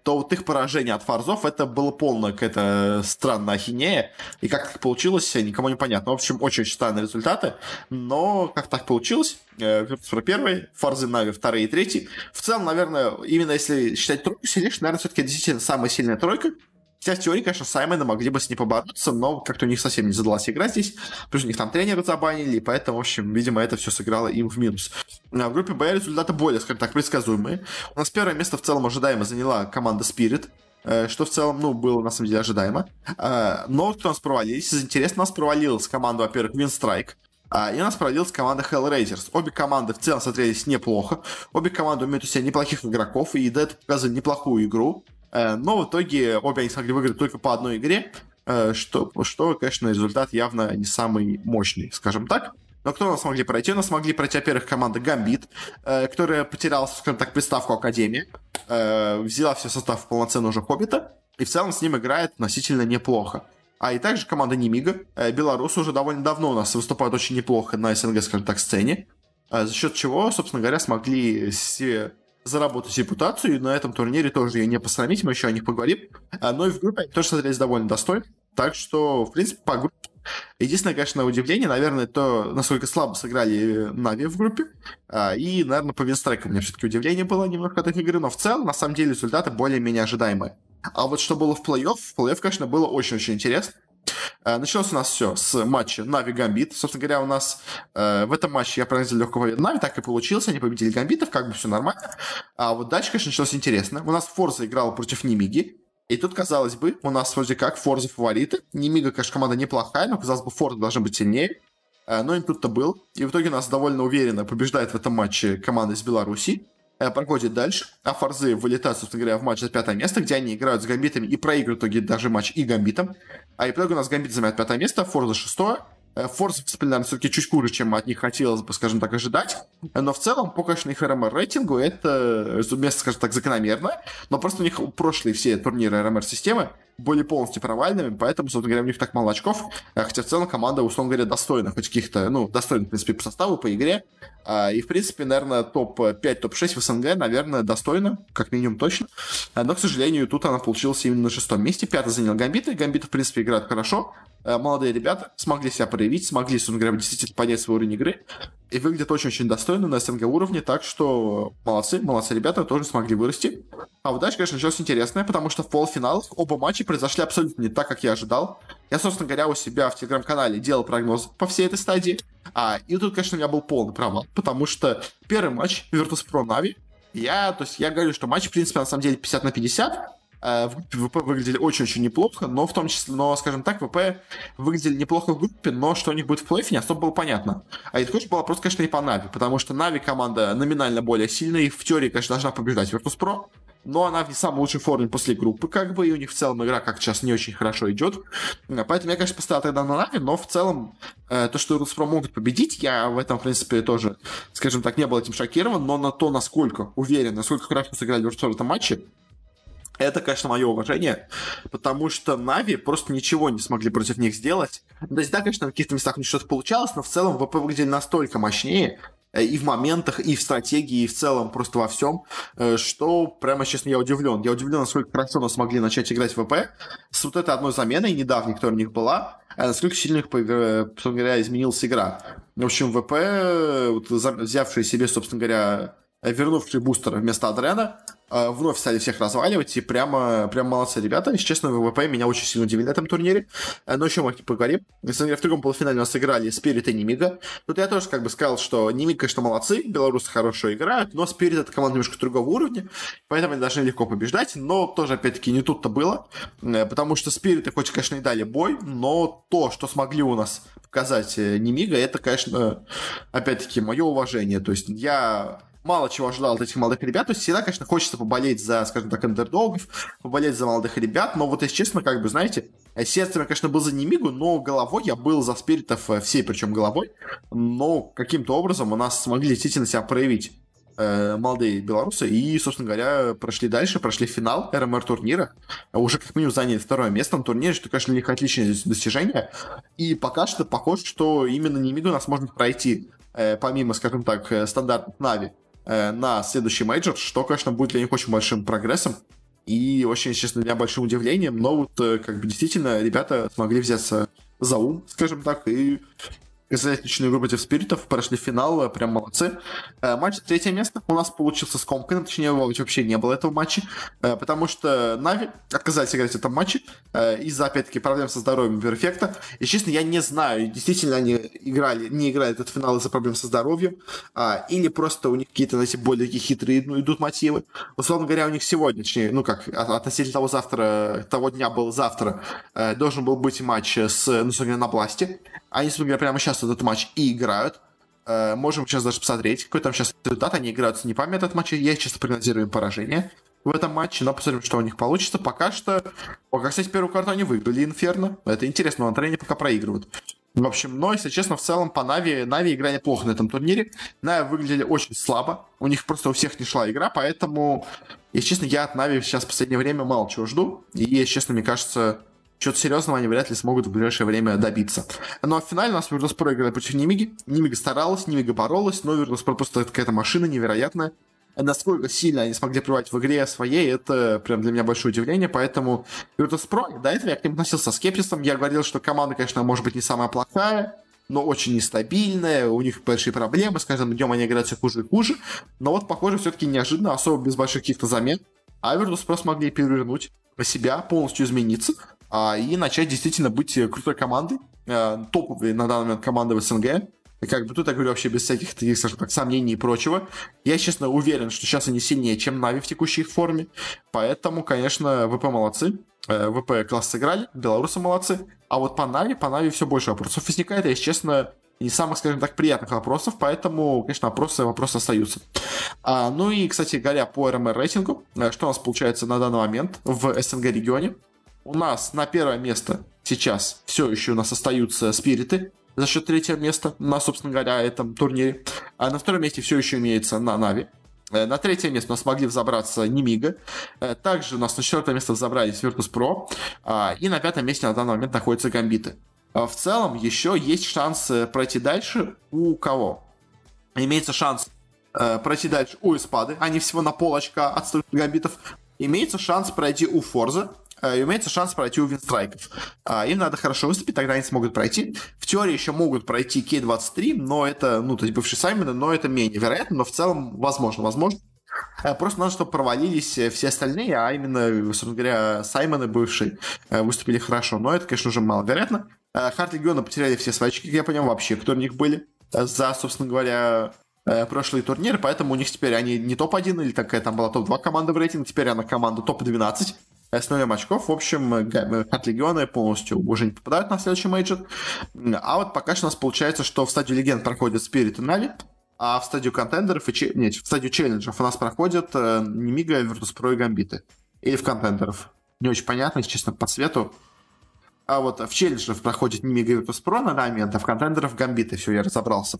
то вот их поражение от Фарзов это было полная какая-то странная ахинея, и как так получилось, никому не понятно. В общем, очень странные результаты, но как так получилось, Virtus.pro первый, Фарзы Нави вторые и третий. В целом, наверное, именно если считать тройку сильнейших, наверное, все-таки действительно самая сильная тройка, Хотя в теории, конечно, Саймона могли бы с ней побороться, но как-то у них совсем не задалась игра здесь. Плюс у них там тренера забанили, поэтому, в общем, видимо, это все сыграло им в минус. А в группе Б результаты более, скажем так, предсказуемые. У нас первое место в целом ожидаемо заняла команда Spirit, э, что в целом, ну, было на самом деле ожидаемо. Но кто у нас провалились? Из интересного, нас провалилась команда, во-первых, а, и у нас провалилась команда Hellraisers. Обе команды в целом смотрелись неплохо. Обе команды умеют у себя неплохих игроков, и этого показывали неплохую игру. Э, но в итоге обе они смогли выиграть только по одной игре, э, что, что, конечно, результат явно не самый мощный, скажем так. Но кто у нас смогли пройти? У нас смогли пройти, во-первых, команда Гамбит, э, которая потеряла, скажем так, приставку Академии, взяла все состав полноценного уже Хоббита, и в целом с ним играет относительно неплохо. А и также команда Немига. Беларусы уже довольно давно у нас выступают очень неплохо на СНГ, скажем так, сцене. За счет чего, собственно говоря, смогли себе заработать репутацию, и на этом турнире тоже ее не посрамить, мы еще о них поговорим. А, но и в группе они тоже смотрелись довольно достойно. Так что, в принципе, по группе Единственное, конечно, удивление, наверное, то, насколько слабо сыграли Нави в группе. А, и, наверное, по винстрайкам у меня все-таки удивление было немножко от этой игры, но в целом, на самом деле, результаты более-менее ожидаемые. А вот что было в плей-офф, в плей-офф, конечно, было очень-очень интересно. Э, началось у нас все с матча Нави Гамбит. Собственно говоря, у нас э, в этом матче я пронзил легкого Нави, так и получилось. Они победили Гамбитов, как бы все нормально. А вот дальше, конечно, началось интересно. У нас Форза играл против Нимиги. И тут, казалось бы, у нас вроде как Форза фавориты. Нимига, конечно, команда неплохая, но, казалось бы, Форза должна быть сильнее. Э, но им тут-то был. И в итоге нас довольно уверенно побеждает в этом матче команда из Беларуси. Э, проходит дальше, а Форзы вылетают, собственно говоря, в матч за пятое место, где они играют с Гамбитами и проигрывают в итоге даже матч и Гамбитом. А и итоге у нас Гамбит занимает пятое место, Форза шестое, э, Форс, наверное, все-таки чуть хуже, чем от них хотелось бы, скажем так, ожидать. Но в целом, по, конечно, их РМР рейтингу это место, скажем так, закономерно. Но просто у них прошлые все турниры РМР-системы были полностью провальными, поэтому, собственно говоря, у них так мало очков. Э, хотя в целом команда, условно говоря, достойна хоть каких-то, ну, достойна, в принципе, по составу, по игре. А, и, в принципе, наверное, топ-5, топ-6 в СНГ, наверное, достойна, как минимум точно. А, но, к сожалению, тут она получилась именно на шестом месте. Пятый занял Гамбит, и Гамбит, в принципе, играет хорошо. Э, молодые ребята смогли себя проявить, смогли, собственно говоря, действительно поднять свой уровень игры и выглядят очень-очень достойно на СНГ уровне, так что молодцы, молодцы ребята, тоже смогли вырасти. А вот дальше, конечно, началось интересное, потому что в полуфиналах оба матча произошли абсолютно не так, как я ожидал. Я, собственно говоря, у себя в телеграм-канале делал прогноз по всей этой стадии, а, и тут, конечно, у меня был полный провал, потому что первый матч Virtus.pro Na'Vi, я, то есть я говорю, что матч, в принципе, на самом деле 50 на 50, Э, в ВП выглядели очень-очень неплохо, но в том числе, но, скажем так, ВП выглядели неплохо в группе, но что у них будет в плей не особо было понятно. А это была просто, конечно, и по Нави, потому что Нави команда номинально более сильная, и в теории, конечно, должна побеждать Virtus.pro, но она в не самой лучшей форме после группы, как бы, и у них в целом игра как сейчас не очень хорошо идет. Поэтому я, конечно, поставил тогда на Нави, но в целом э, то, что Virtus.pro могут победить, я в этом, в принципе, тоже, скажем так, не был этим шокирован, но на то, насколько уверен, насколько хорошо сыграли Virtus.pro в этом матче, это, конечно, мое уважение, потому что Нави просто ничего не смогли против них сделать. То есть, да, конечно, на каких-то местах у них что-то получалось, но в целом ВП выглядели настолько мощнее, э, и в моментах, и в стратегии, и в целом просто во всем, э, что прямо, честно, я удивлен. Я удивлен, насколько хорошо мы смогли начать играть в ВП с вот этой одной заменой недавней, которая у них была, а насколько сильно, собственно говоря, изменилась игра. В общем, ВП, вот, взявшие себе, собственно говоря, вернувший бустер вместо Адрена, вновь стали всех разваливать, и прямо, прямо молодцы ребята. Если честно, ВВП меня очень сильно удивили на этом турнире. Э, но еще мы поговорим. Если в другом полуфинале у нас играли Спирит и Нимига. Тут я тоже как бы сказал, что Нимиг, конечно, молодцы, белорусы хорошо играют, но Спирит это команда немножко другого уровня, поэтому они должны легко побеждать, но тоже, опять-таки, не тут-то было, э, потому что Спириты хоть, конечно, и дали бой, но то, что смогли у нас показать э, Нимига, это, конечно, опять-таки, мое уважение. То есть я мало чего ожидал от этих молодых ребят. То есть всегда, конечно, хочется поболеть за, скажем так, андердогов, поболеть за молодых ребят, но вот, если честно, как бы, знаете, сердцем я, конечно, был за Немигу, но головой я был за спиритов э, всей, причем головой, но каким-то образом у нас смогли действительно себя проявить э, молодые белорусы. И, собственно говоря, прошли дальше, прошли финал РМР турнира, уже как минимум заняли второе место на турнире, что, конечно, для них отличное достижение, и пока что похоже, что именно Немигу нас может пройти, э, помимо, скажем так, стандартных Нави, на следующий мейджор, что, конечно, будет для них очень большим прогрессом и очень, честно, для меня большим удивлением, но вот э, как бы действительно ребята смогли взяться за ум, скажем так, и Казательную игру против спиритов, прошли финал, э, прям молодцы. Э, матч третье место у нас получился скомканным, точнее, его вообще не было этого матча, э, потому что Нави отказались играть в этом матче из-за, опять-таки, проблем со здоровьем Перфекта. И, честно, я не знаю, действительно они играли, не играли этот финал из-за проблем со здоровьем, а, или просто у них какие-то, знаете, более такие хитрые ну, идут мотивы. Условно говоря, у них сегодня, точнее, ну как, относительно того завтра, того дня был завтра, должен был быть матч с, ну, на Бласте. Они, собственно говоря, прямо сейчас сейчас этот матч и играют. Э, можем сейчас даже посмотреть, какой там сейчас результат. Они играют не память этот матч. Я чисто прогнозирую им поражение в этом матче, но посмотрим, что у них получится. Пока что, пока, кстати, первую карту они выиграли Инферно. Это интересно, но на трейне пока проигрывают. В общем, но, если честно, в целом по Нави, Нави играли плохо на этом турнире. Нави выглядели очень слабо. У них просто у всех не шла игра, поэтому, если честно, я от Нави сейчас в последнее время мало чего жду. И, если честно, мне кажется, чего-то серьезного они вряд ли смогут в ближайшее время добиться. Но в финале у нас Virtus.pro играли против Немиги. Немига старалась, Немига боролась, но Virtus.pro просто какая-то машина невероятная. Насколько сильно они смогли привать в игре своей, это прям для меня большое удивление, поэтому Virtus.pro, до этого я к ним относился со скепсисом, я говорил, что команда, конечно, может быть не самая плохая, но очень нестабильная, у них большие проблемы, с каждым днем они играют все хуже и хуже, но вот, похоже, все-таки неожиданно, особо без больших каких-то замен, а Virtus.pro смогли перевернуть себя, полностью измениться, и начать действительно быть крутой командой, а, топовой на данный момент команды в СНГ. И как бы тут я говорю вообще без всяких таких, скажем так, сомнений и прочего. Я, честно, уверен, что сейчас они сильнее, чем Нави в текущей их форме. Поэтому, конечно, ВП молодцы. Э, ВП класс сыграли, белорусы молодцы. А вот по Нави, по Нави все больше вопросов возникает. Я, честно, не самых, скажем так, приятных вопросов, поэтому, конечно, вопросы, вопросы остаются. А, ну и, кстати говоря, по РМР рейтингу, э, что у нас получается на данный момент в СНГ регионе? У нас на первое место сейчас все еще у нас остаются спириты за счет третьего места на, собственно говоря, этом турнире. А на втором месте все еще имеется на Нави. Э, на третье место у нас смогли взобраться Немига. Э, также у нас на четвертое место взобрались Virtus.pro. А, и на пятом месте на данный момент находятся Гамбиты. А в целом еще есть шанс э, пройти дальше у кого? Имеется шанс пройти дальше у Испады. Они всего на пол очка отстают Гамбитов. Имеется шанс пройти у Форза имеется шанс пройти у винстрайков. Им надо хорошо выступить, тогда они смогут пройти. В теории еще могут пройти K23, но это, ну, то есть бывший Саймона, но это менее вероятно, но в целом возможно, возможно. Просто надо, чтобы провалились все остальные, а именно, собственно говоря, Сайманы бывшие выступили хорошо. Но это, конечно, уже маловероятно. Hard Legion потеряли все свои очки, как я понял, вообще, кто у них были за, собственно говоря, э, прошлые турниры, поэтому у них теперь они не топ-1 или такая там была топ-2 команда в рейтинге, теперь она команда топ-12 с нулем очков. В общем, Hard э, Легиона полностью уже не попадают на следующий мейджор. А вот пока что у нас получается, что в стадию легенд проходит Spirit и Нави, а в стадию контендеров и нет, в стадию челленджеров у нас проходят э, Немига, Virtus.pro и Гамбиты. Или в контендеров. Не очень понятно, если честно, по цвету. А вот в челленджеров проходит не Virtus Pro на момент, а в контендеров Гамбиты, все, я разобрался.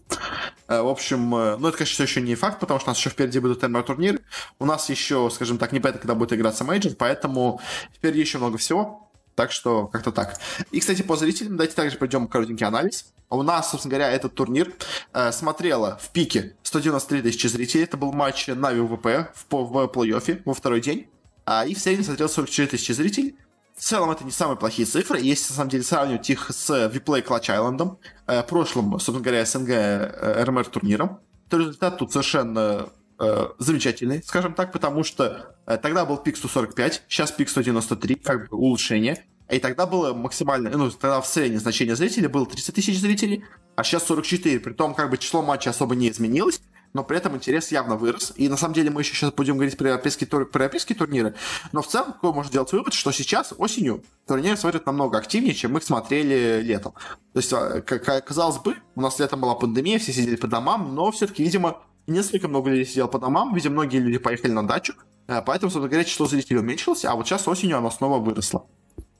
Э, в общем, э, ну это, конечно, все еще не факт, потому что у нас еще впереди будут РМР турниры. У нас еще, скажем так, не понятно, когда будет играться мейджор, поэтому впереди еще много всего. Так что как-то так. И, кстати, по зрителям, давайте также пойдем коротенький анализ. У нас, собственно говоря, этот турнир э, смотрело в пике 193 тысячи зрителей. Это был матч Нави ВП в, в плей-оффе во второй день. А, и в среднем смотрел 44 тысячи зрителей. В целом это не самые плохие цифры. Если на самом деле сравнивать их с Vplay Clutch Island, э, прошлым, собственно говоря, СНГ э, РМР турниром, то результат тут совершенно э, замечательный, скажем так, потому что э, тогда был пик 145, сейчас пик 193, как бы улучшение. И тогда было максимально, ну, тогда в среднее значение зрителей было 30 тысяч зрителей, а сейчас 44, при том, как бы число матчей особо не изменилось, но при этом интерес явно вырос. И на самом деле мы еще сейчас будем говорить про европейские, тур, про европейские турниры. Но в целом, какой можно делать вывод, что сейчас осенью турниры смотрят намного активнее, чем мы их смотрели летом. То есть, а, как казалось бы, у нас летом была пандемия, все сидели по домам, но все-таки, видимо, несколько много людей сидело по домам, видимо, многие люди поехали на дачу, а, поэтому, собственно говоря, число зрителей уменьшилось, а вот сейчас осенью оно снова выросло.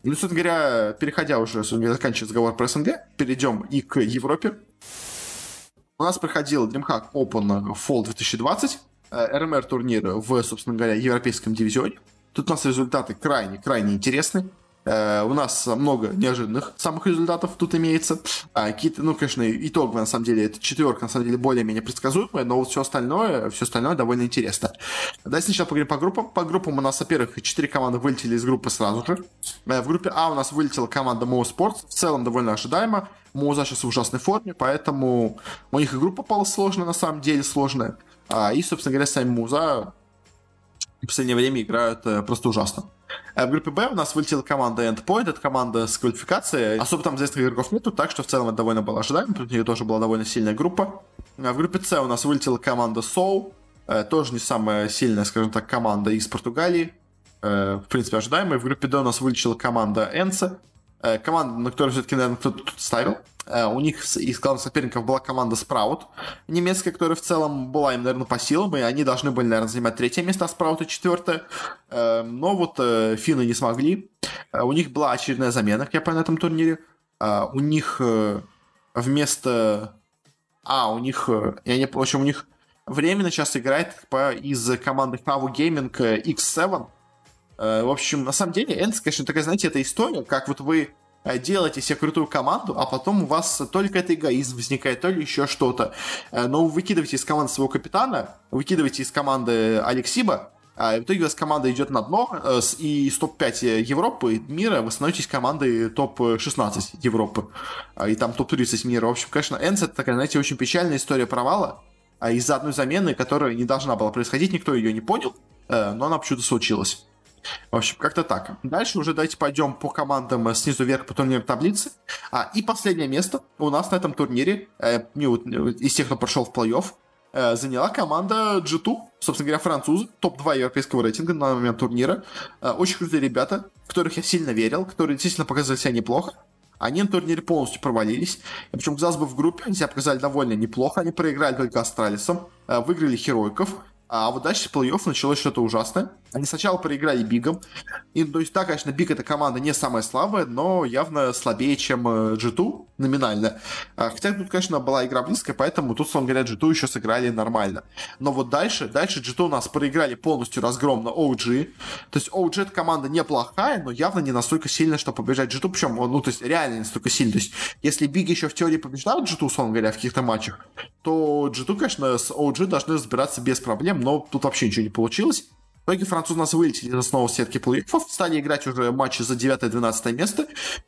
Ну, собственно говоря, переходя уже, заканчивая разговор про СНГ, перейдем и к Европе. У нас проходил DreamHack Open Fall 2020, РМР турнир в, собственно говоря, европейском дивизионе. Тут у нас результаты крайне-крайне интересные. Uh, у нас много неожиданных самых результатов тут имеется. Uh, какие-то, ну, конечно, итоговые, на самом деле, это четверка, на самом деле, более-менее предсказуемая, но вот все остальное, все остальное довольно интересно. Давайте сначала поговорим по группам. По группам у нас, во-первых, четыре команды вылетели из группы сразу же. Uh, в группе А у нас вылетела команда Mo Sports, в целом довольно ожидаемо. Муза сейчас в ужасной форме, поэтому у них игру попала сложная, на самом деле сложная. А, и, собственно говоря, сами Муза в последнее время играют э, просто ужасно. А в группе Б у нас вылетела команда Endpoint, это команда с квалификацией. Особо там известных игроков нету, так что в целом это довольно было ожидаемо. Тут у нее тоже была довольно сильная группа. А в группе С у нас вылетела команда Soul, э, тоже не самая сильная, скажем так, команда из Португалии. Э, в принципе, ожидаемая. В группе Д у нас вылетела команда Энса, Э, команда, на которую все-таки, наверное, кто-то тут ставил. Э, у них из главных соперников была команда Sprout, немецкая, которая в целом была им, наверное, по силам, и они должны были, наверное, занимать третье место, а Sprout четвертое. Э, но вот финны не смогли. У них была очередная замена, как я понял, на этом турнире. У них вместо... А, у них... Я не... В общем, у них временно сейчас играет из команды Kavu Gaming X7, Э, в общем, на самом деле, Энс, конечно, такая, знаете, это история, как вот вы э, делаете себе крутую команду, а потом у вас только это эгоизм возникает, то ли еще что-то. Э, но вы выкидываете из команды своего капитана, выкидываете из команды Алексиба, а в итоге у вас команда идет на дно, и из топ-5 Европы, мира вы становитесь командой топ-16 Европы, и там топ-30 мира. В общем, конечно, Энс это такая, знаете, очень печальная история провала, а из-за одной замены, которая не должна была происходить, никто ее не понял, но она почему-то случилась. В общем, как-то так. Дальше уже давайте пойдем по командам э, снизу вверх по турнирной таблице. А, и последнее место у нас на этом турнире, э, из тех, кто прошел в плей-офф, э, заняла команда G2, собственно говоря, французы, топ-2 европейского рейтинга на момент турнира. Э, очень крутые ребята, в которых я сильно верил, которые действительно показали себя неплохо. Они на турнире полностью провалились. Причем, казалось бы, в группе они себя показали довольно неплохо. Они проиграли только Астралисом, э, выиграли Херойков, а вот дальше плей-офф началось что-то ужасное. Они сначала проиграли Бигом. И, то есть, да, конечно, Биг эта команда не самая слабая, но явно слабее, чем G2 э, номинально. А, хотя тут, конечно, была игра близкая, поэтому тут, словно говоря, G2 еще сыграли нормально. Но вот дальше, дальше G2 у нас проиграли полностью разгром на OG. То есть OG эта команда неплохая, но явно не настолько сильная, чтобы побеждать G2. Причем, ну, то есть реально не настолько сильная. То есть если Биг еще в теории побеждают G2, условно говоря, в каких-то матчах, то G2, конечно, с OG должны разбираться без проблем, но тут вообще ничего не получилось. В итоге французы нас вылетели из основы сетки плей-оффов, стали играть уже матчи за 9-12 место,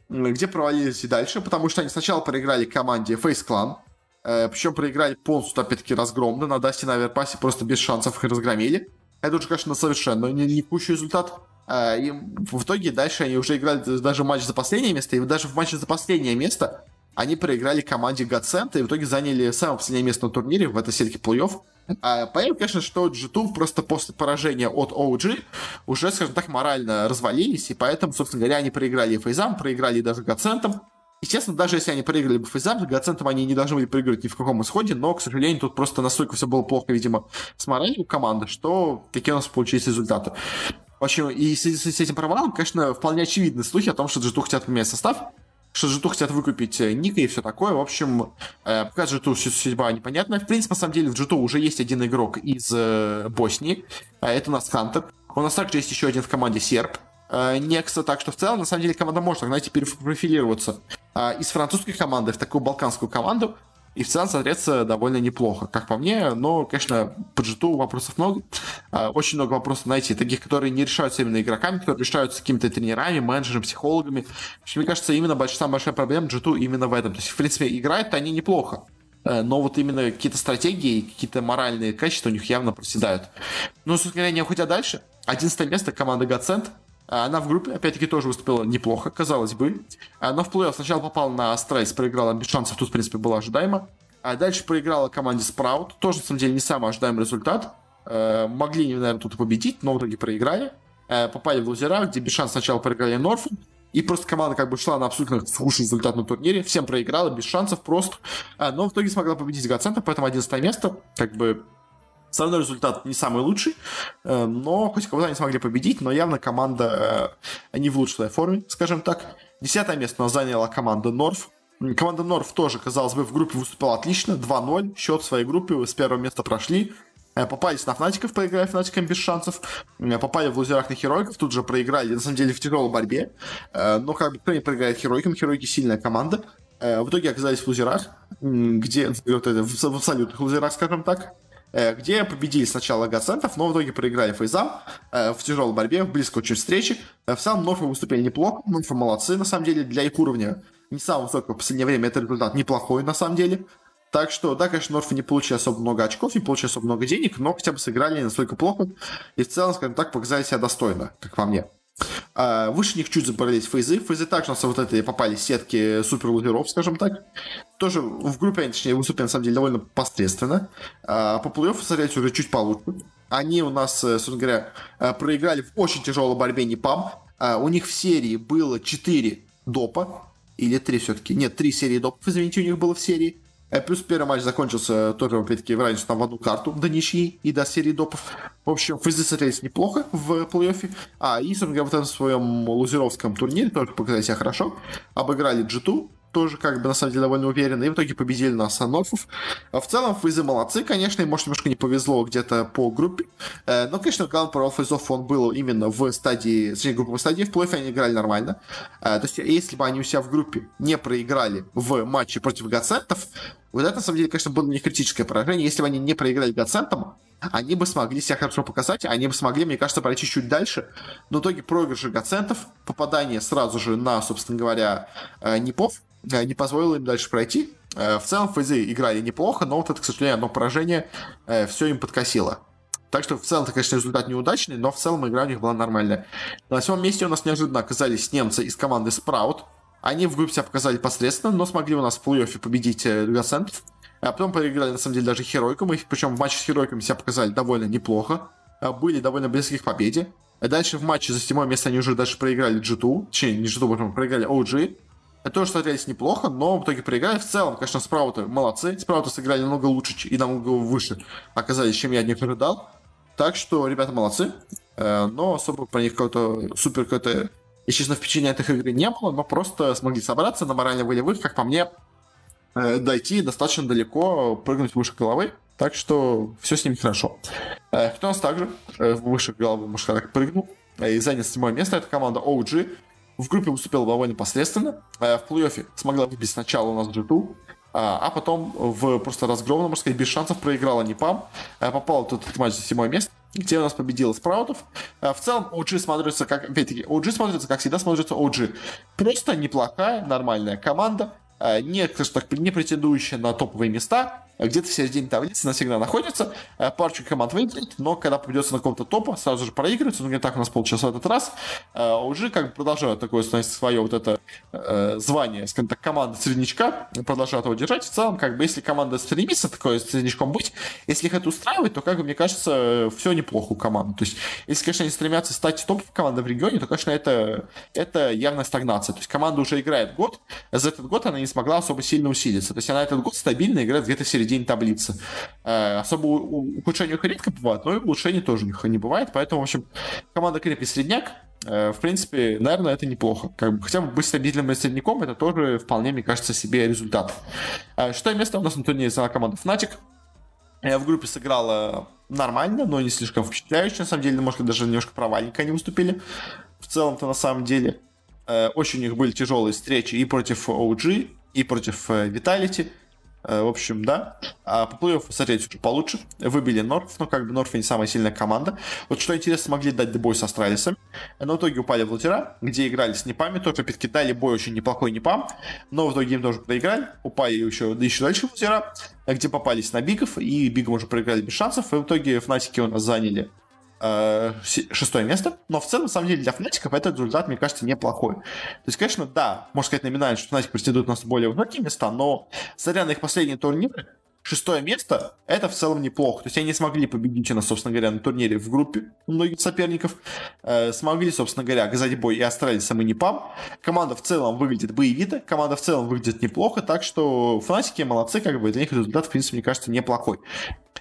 где провалились и дальше, потому что они сначала проиграли команде FaZe Clan, э, причем проиграли полностью, опять-таки, разгромно, на Дасте на Оверпасе просто без шансов их разгромили. Это уже, конечно, совершенно не, не пущий результат. Э, и в итоге дальше они уже играли даже матч за последнее место, и даже в матче за последнее место они проиграли команде Гацента и в итоге заняли самое последнее место на турнире в этой сетке плей-офф. А, понятно, конечно, что G2 просто после поражения от OG уже, скажем так, морально развалились, и поэтому, собственно говоря, они проиграли Фейзам, проиграли даже Гацентам. Естественно, даже если они проиграли бы Фейзам, Гацентам они не должны были проигрывать ни в каком исходе, но, к сожалению, тут просто настолько все было плохо, видимо, с моралью команды, что такие у нас получились результаты. В общем, и с, с, с этим провалом, конечно, вполне очевидны слухи о том, что G2 хотят поменять состав, что Житу хотят выкупить э, Ника и все такое. В общем, э, пока Житу судьба непонятная. В принципе, на самом деле, в Житу уже есть один игрок из э, Боснии. Это у нас Хантер. У нас также есть еще один в команде Серб. Некса, так что в целом, на самом деле, команда может, знаете, перепрофилироваться из французской команды в такую балканскую команду. И в целом смотреться довольно неплохо, как по мне. Но, конечно, по джиту вопросов много. А, очень много вопросов найти, таких, которые не решаются именно игроками, которые решаются какими-то тренерами, менеджерами, психологами. В общем, мне кажется, именно большая, самая большая проблема джиту именно в этом. То есть, в принципе, играют они неплохо. Э, но вот именно какие-то стратегии, какие-то моральные качества у них явно проседают. Ну, собственно говоря, не уходя дальше, 11 место команда Гацент. А, она в группе, опять-таки, тоже выступила неплохо, казалось бы. Но в плей-офф сначала попала на Астралис, проиграла без шансов, тут, в принципе, было ожидаемо. А дальше проиграла команде Спраут. Тоже, на самом деле, не самый ожидаемый результат. Э, могли, наверное, тут победить, но в итоге проиграли. Э, попали в лузера, где без шансов сначала проиграли Норсу. И просто команда как бы шла на абсолютно худший результат на турнире. Всем проиграла, без шансов просто. Но в итоге смогла победить Годсента, поэтому 11 место. Как бы все результат не самый лучший, э, но хоть кого-то они смогли победить, но явно команда э, не в лучшей форме, скажем так. Десятое место у нас заняла команда Норф. Команда Норф тоже, казалось бы, в группе выступала отлично, 2-0, счет в своей группе, с первого места прошли. Э, попались на Фнатиков, проиграли Фнатикам без шансов. Попали в лузерах на Херойков, тут же проиграли, на самом деле, в тяжелой борьбе. Но как бы кто не проиграет Херойкам, Херойки сильная команда. В итоге оказались в лузерах, где в абсолютных лузерах, скажем так. Э, где победили сначала Гацентов, но в итоге проиграли Фейзам э, в тяжелой борьбе, в близко очень встречи. Э, в самом Норфы выступили неплохо, Норфы молодцы, на самом деле, для их уровня не самого высокого в последнее время, это результат неплохой, на самом деле. Так что, да, конечно, Норфы не получили особо много очков, не получили особо много денег, но хотя бы сыграли не настолько плохо. И в целом, скажем так, показали себя достойно, как по мне. А, выше них чуть забрались фейзы. Фейзы также у нас вот это попали сетки супер лузеров, скажем так. Тоже в группе они, точнее, выступили, на самом деле, довольно посредственно. А, по плей-оффу смотрелись уже чуть получше. Они у нас, э, собственно говоря, э, проиграли в очень тяжелой борьбе НИПАМ. А, у них в серии было 4 допа. Или 3 все-таки. Нет, 3 серии допов, извините, у них было в серии. Э, плюс первый матч закончился тоже, опять-таки, в разницу там в одну карту до ничьи и до серии допов. В общем, фейзы смотрелись неплохо в плей-оффе. А, и, собственно говоря, в этом своем лузеровском турнире тоже показали себя хорошо. Обыграли G2, тоже как бы на самом деле довольно уверенно, и в итоге победили нас Анорфов. А в целом фейзы молодцы, конечно, и может немножко не повезло где-то по группе, э, но, конечно, главный провал фейзов он был именно в стадии, точнее, групповой стадии, в плей они играли нормально. Э, то есть, если бы они у себя в группе не проиграли в матче против Гацентов, вот это, на самом деле, конечно, было не критическое поражение. Если бы они не проиграли Гацентом, они бы смогли себя хорошо показать, они бы смогли, мне кажется, пройти чуть дальше. Но в итоге проигрыши Гацентов, попадание сразу же на, собственно говоря, э, Непов, не позволило им дальше пройти. Э, в целом фейзы играли неплохо, но вот это, к сожалению, одно поражение э, все им подкосило. Так что в целом, это, конечно, результат неудачный, но в целом игра у них была нормальная. На восьмом месте у нас неожиданно оказались немцы из команды Sprout. Они в группе себя показали посредственно, но смогли у нас в плей-оффе победить Гасентов. А потом проиграли, на самом деле, даже Херойкам. Причем в матче с Херойками себя показали довольно неплохо. Были довольно близки к победе. Дальше в матче за седьмое место они уже даже проиграли G2. Точнее, не G2, проиграли OG тоже смотрелись неплохо, но в итоге проиграли. В целом, конечно, спрауты молодцы. Спрауты сыграли намного лучше и намного выше оказались, чем я от них ожидал. Так что ребята молодцы. Э, но особо про них какого-то супер какое-то, если честно, впечатления от их игры не было, но просто смогли собраться на морально-волевых, как по мне, э, дойти достаточно далеко, прыгнуть выше головы. Так что все с ними хорошо. Э, кто у нас также выше головы, может, так прыгнул и занял седьмое место, это команда OG. В группе выступила довольно посредственно. Э, в плей-оффе смогла выбить сначала у нас G2, а, а потом в просто разгромном, можно сказать, без шансов проиграла Непам. Э, попала тут этот матч за седьмое место. где у нас победила Спраутов. В целом OG смотрится как, опять-таки, OG смотрится, как всегда смотрится OG. Просто неплохая, нормальная команда, не, скажем так, не претендующая на топовые места, где-то в середине таблицы она всегда находится, э, парочку команд выиграет, но когда попадется на какого-то топа, сразу же проигрывается, ну не так у нас получилось в этот раз, э, уже как бы продолжают такое свое вот это э, звание, скажем так, команда среднячка, продолжают его держать. В целом, как бы, если команда стремится такое среднячком быть, если их это устраивает, то, как бы, мне кажется, все неплохо у команды. То есть, если, конечно, они стремятся стать топовой командой в регионе, то, конечно, это, это явная стагнация. То есть, команда уже играет год, за этот год она не смогла особо сильно усилиться. То есть, она этот год стабильно играет где-то в середине день таблицы. Э, особо ухудшения их редко бывает, но и улучшений тоже у не бывает, поэтому, в общем, команда крепкий средняк, э, в принципе, наверное, это неплохо. Как бы, хотя бы быть стабильным средняком, это тоже вполне, мне кажется, себе результат. Э, шестое место у нас на турнире заняла команда Fnatic. В группе сыграла нормально, но не слишком впечатляюще. На самом деле, может, даже немножко провальненько они выступили. В целом-то, на самом деле, очень у них были тяжелые встречи и против OG, и против Vitality. Э, в общем, да. А по плей-оффу смотреть уже получше. Выбили Норф, но как бы Норф не самая сильная команда. Вот что интересно, смогли дать бой с Астралисом. Но в итоге упали в лузера, где играли с Непами. Тоже опять дали бой очень неплохой Непам. Но в итоге им тоже проиграли. Упали еще, да еще дальше в лузера, где попались на Бигов. И Бигам уже проиграли без шансов. И в итоге Фнатики у нас заняли шестое место, но в целом, на самом деле, для Фнатиков этот результат, мне кажется, неплохой. То есть, конечно, да, можно сказать номинально, что Фнатик претендует на более высокие места, но смотря на их последние турниры, шестое место, это в целом неплохо. То есть они смогли победить у нас, собственно говоря, на турнире в группе у многих соперников. Э, смогли, собственно говоря, оказать бой и Астралисам, и Непам. Команда в целом выглядит боевито, команда в целом выглядит неплохо, так что Фнатики молодцы, как бы для них результат, в принципе, мне кажется, неплохой.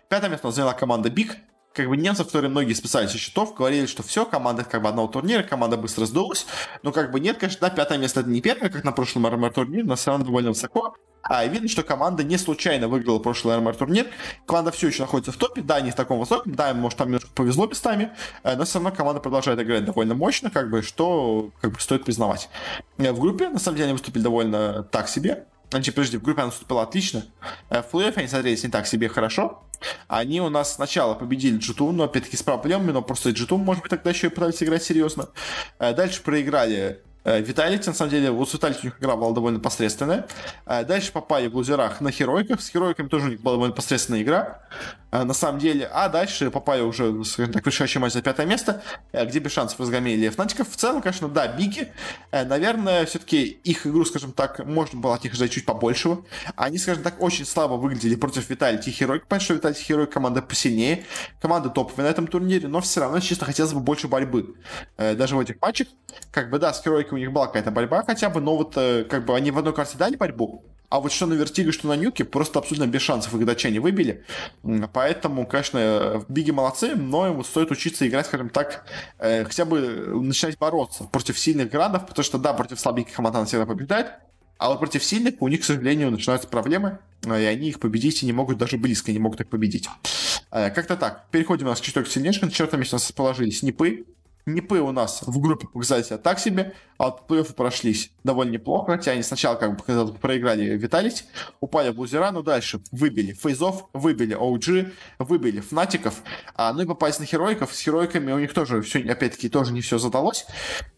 Пятое место заняла команда Биг как бы немцев, которые многие списали со счетов, говорили, что все, команда как бы одного турнира, команда быстро сдулась. Но как бы нет, конечно, да, пятое место это не первое, как на прошлом РМР турнире, но все равно довольно высоко. А видно, что команда не случайно выиграла прошлый РМР турнир. Команда все еще находится в топе, да, не в таком высоком, да, может там немножко повезло местами, э, но все равно команда продолжает играть довольно мощно, как бы, что как бы стоит признавать. Э, в группе, на самом деле, они выступили довольно так себе. Значит, подожди, в группе она выступила отлично. Э, в плей они смотрелись не так себе хорошо. Они у нас сначала победили Джиту, но опять-таки с проблемами, но просто Джиту, может быть, тогда еще и пытались играть серьезно. Э, дальше проиграли Виталити, на самом деле, вот с Виталити у них игра была довольно посредственная. Э, дальше попали в лузерах на Херойках. С Херойками тоже у них была довольно посредственная игра. Э, на самом деле. А дальше попали уже, скажем так, решающий матч за пятое место, э, где без шансов разгромили Фнатиков. В целом, конечно, да, Биги. Наверное, все-таки их игру, скажем так, можно было от них ждать чуть побольшего. Они, скажем так, очень слабо выглядели против Виталити и Херойк. Понятно, что Виталити и Херойк команда посильнее, команда топовая на этом турнире, но все равно, честно, хотелось бы больше борьбы. Даже в этих матчах. Как бы, да, с Херойком у них была какая-то борьба хотя бы, но вот э, как бы они в одной карте дали борьбу, а вот что на Вертиге, что на Нюке, просто абсолютно без шансов их датчане выбили. Поэтому, конечно, Биги молодцы, но ему стоит учиться играть, скажем так, э, хотя бы начинать бороться против сильных градов, потому что, да, против слабеньких она всегда побеждает, а вот против сильных у них, к сожалению, начинаются проблемы, и они их победить и не могут, даже близко не могут их победить. Как-то так. Переходим у нас к четвертой сильнейшей. На четвертом месте у нас расположились Нипы, Непы у нас в группе показали себя так себе, а вот плей-оффы прошлись довольно неплохо, хотя они сначала как бы когда проиграли Виталити, упали в лузера, но дальше выбили Фейзов, выбили OG, выбили Фнатиков, а, ну и попались на Хероиков. С Хероиками у них тоже все, опять-таки, тоже не все задалось,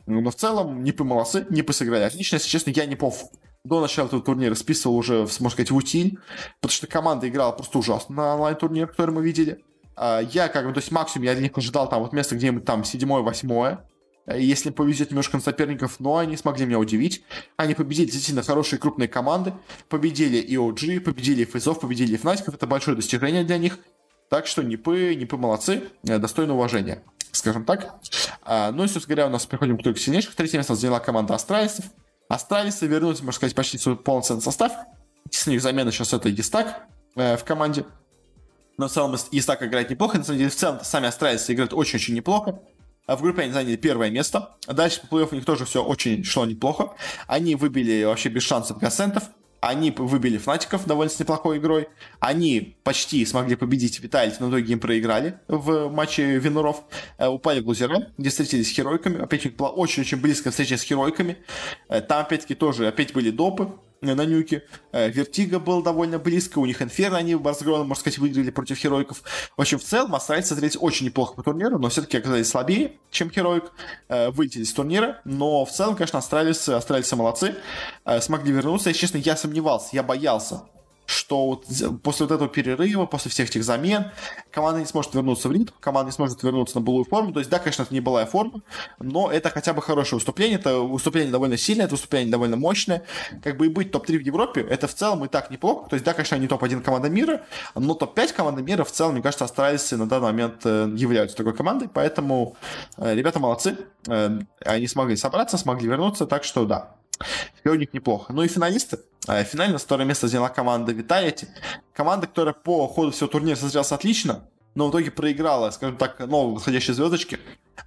но в целом Непы молодцы, Непы сыграли отлично, если честно, я Непов до начала этого турнира списывал уже, можно сказать, в утиль, потому что команда играла просто ужасно на онлайн-турнир, который мы видели. А, я как бы, то есть максимум я для них ожидал там вот место где-нибудь там седьмое, восьмое. Если повезет немножко на соперников, но они смогли меня удивить. Они победили действительно хорошие крупные команды. Победили и OG, победили Фейзов, победили и Фнатиков. Это большое достижение для них. Так что Нипы, Нипы молодцы, э, достойны уважения, скажем так. А, ну и, собственно говоря, у нас приходим к только сильнейших. Третье место заняла команда Астралисов. Астралисы вернулись, можно сказать, почти свой полноценный состав. С них замена сейчас это Дистак э, в команде. Но в целом Истак играет неплохо. На самом деле, в целом сами австралийцы играют очень-очень неплохо. А в группе они заняли первое место. Дальше по плей у них тоже все очень шло неплохо. Они выбили вообще без шансов Гасентов. Они выбили Фнатиков довольно с неплохой игрой. Они почти смогли победить Виталити, но в итоге им проиграли в матче Винуров. Э, упали в лузера, где встретились с Херойками. Опять у них была очень-очень близкая встреча с Херойками. Э, там, опять-таки, тоже опять были допы. На нюке. Вертиго был довольно близко, у них Инферно они с разгромом, можно сказать, выиграли против Хероиков. В общем, в целом Астралис смотрелись очень неплохо по турниру, но все-таки оказались слабее, чем Хероик. Вылетели из турнира, но в целом, конечно, Астралисы, Астралисы молодцы. Смогли вернуться. Если честно, я сомневался, я боялся, что вот после вот этого перерыва, после всех этих замен, команда не сможет вернуться в ритм, команда не сможет вернуться на былую форму. То есть, да, конечно, это не былая форма, но это хотя бы хорошее выступление. Это выступление довольно сильное, это выступление довольно мощное. Как бы и быть топ-3 в Европе, это в целом и так неплохо. То есть, да, конечно, они топ-1 команда мира, но топ-5 команда мира в целом, мне кажется, Астралисы на данный момент э, являются такой командой, поэтому э, ребята молодцы. Э, они смогли собраться, смогли вернуться, так что да, Теперь у них неплохо. Ну и финалисты. А, финально второе место заняла команда Виталити. Команда, которая по ходу всего турнира смотрелась отлично, но в итоге проиграла, скажем так, новые восходящие звездочки.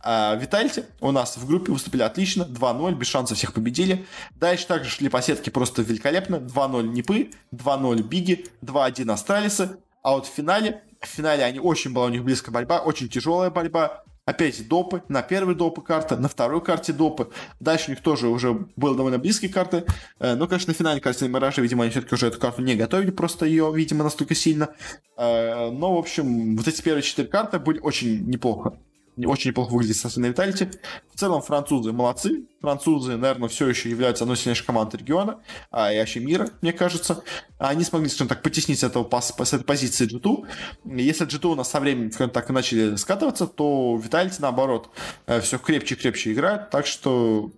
А Витальти у нас в группе выступили отлично, 2-0, без шансов всех победили. Дальше также шли по сетке просто великолепно, 2-0 Нипы, 2-0 Биги, 2-1 Астралисы. А вот в финале, в финале они очень была у них близкая борьба, очень тяжелая борьба. Опять допы, на первой допы карта, на второй карте допы. Дальше у них тоже уже были довольно близкие карты. Э, но, конечно, на финальной карте Миража, видимо, они все-таки уже эту карту не готовили, просто ее, видимо, настолько сильно. Э, но, в общем, вот эти первые четыре карты были очень неплохо очень неплохо выглядит со на Виталити. В целом французы молодцы. Французы, наверное, все еще являются одной из сильнейших команд региона, а и вообще мира, мне кажется. Они смогли, скажем так, потеснить с, этого, с этой позиции G2. Если G2 у нас со временем, скажем так, начали скатываться, то Виталити, наоборот, э, все крепче и крепче играют. Так что,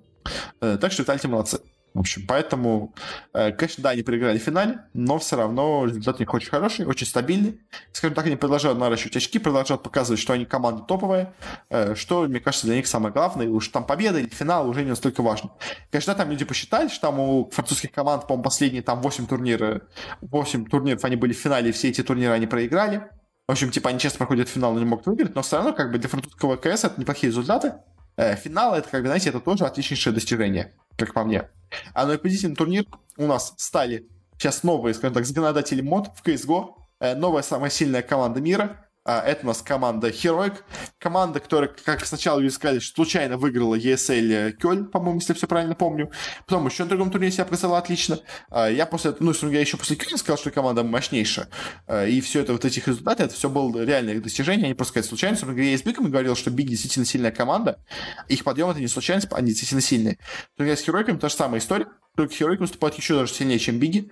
э, так что Виталити молодцы. В общем, поэтому, э, конечно, да, они проиграли в финале, но все равно результат у них очень хороший, очень стабильный. Скажем так, они продолжают наращивать очки, продолжают показывать, что они команда топовая, э, что, мне кажется, для них самое главное. Уж там победа или финал уже не настолько важно. Конечно, там люди посчитали, что там у французских команд, по-моему, последние там 8 турниров, 8 турниров они были в финале, и все эти турниры они проиграли. В общем, типа, они честно проходят финал, но не могут выиграть, но все равно, как бы, для французского КС это неплохие результаты. Э, финал, это, как бы, знаете, это тоже отличнейшее достижение, как по мне. А на победительный турнир у нас стали сейчас новые, скажем так, законодатели мод в CSGO, э, новая самая сильная команда мира, это у нас команда Heroic. Команда, которая, как сначала люди сказали, случайно выиграла ESL Кёльн, по-моему, если все правильно помню. Потом еще на другом турнире себя показала отлично. А, я после этого, ну, я еще после Кёльна сказал, что команда мощнейшая. А, и все это, вот этих результаты, это все было реальное достижение, они просто сказать случайно. Собственно говоря, я с Биком говорил, что Биг действительно сильная команда. Их подъем это не случайность, они действительно сильные. Но я с Heroic та же самая история только Heroic выступает еще даже сильнее, чем Биги.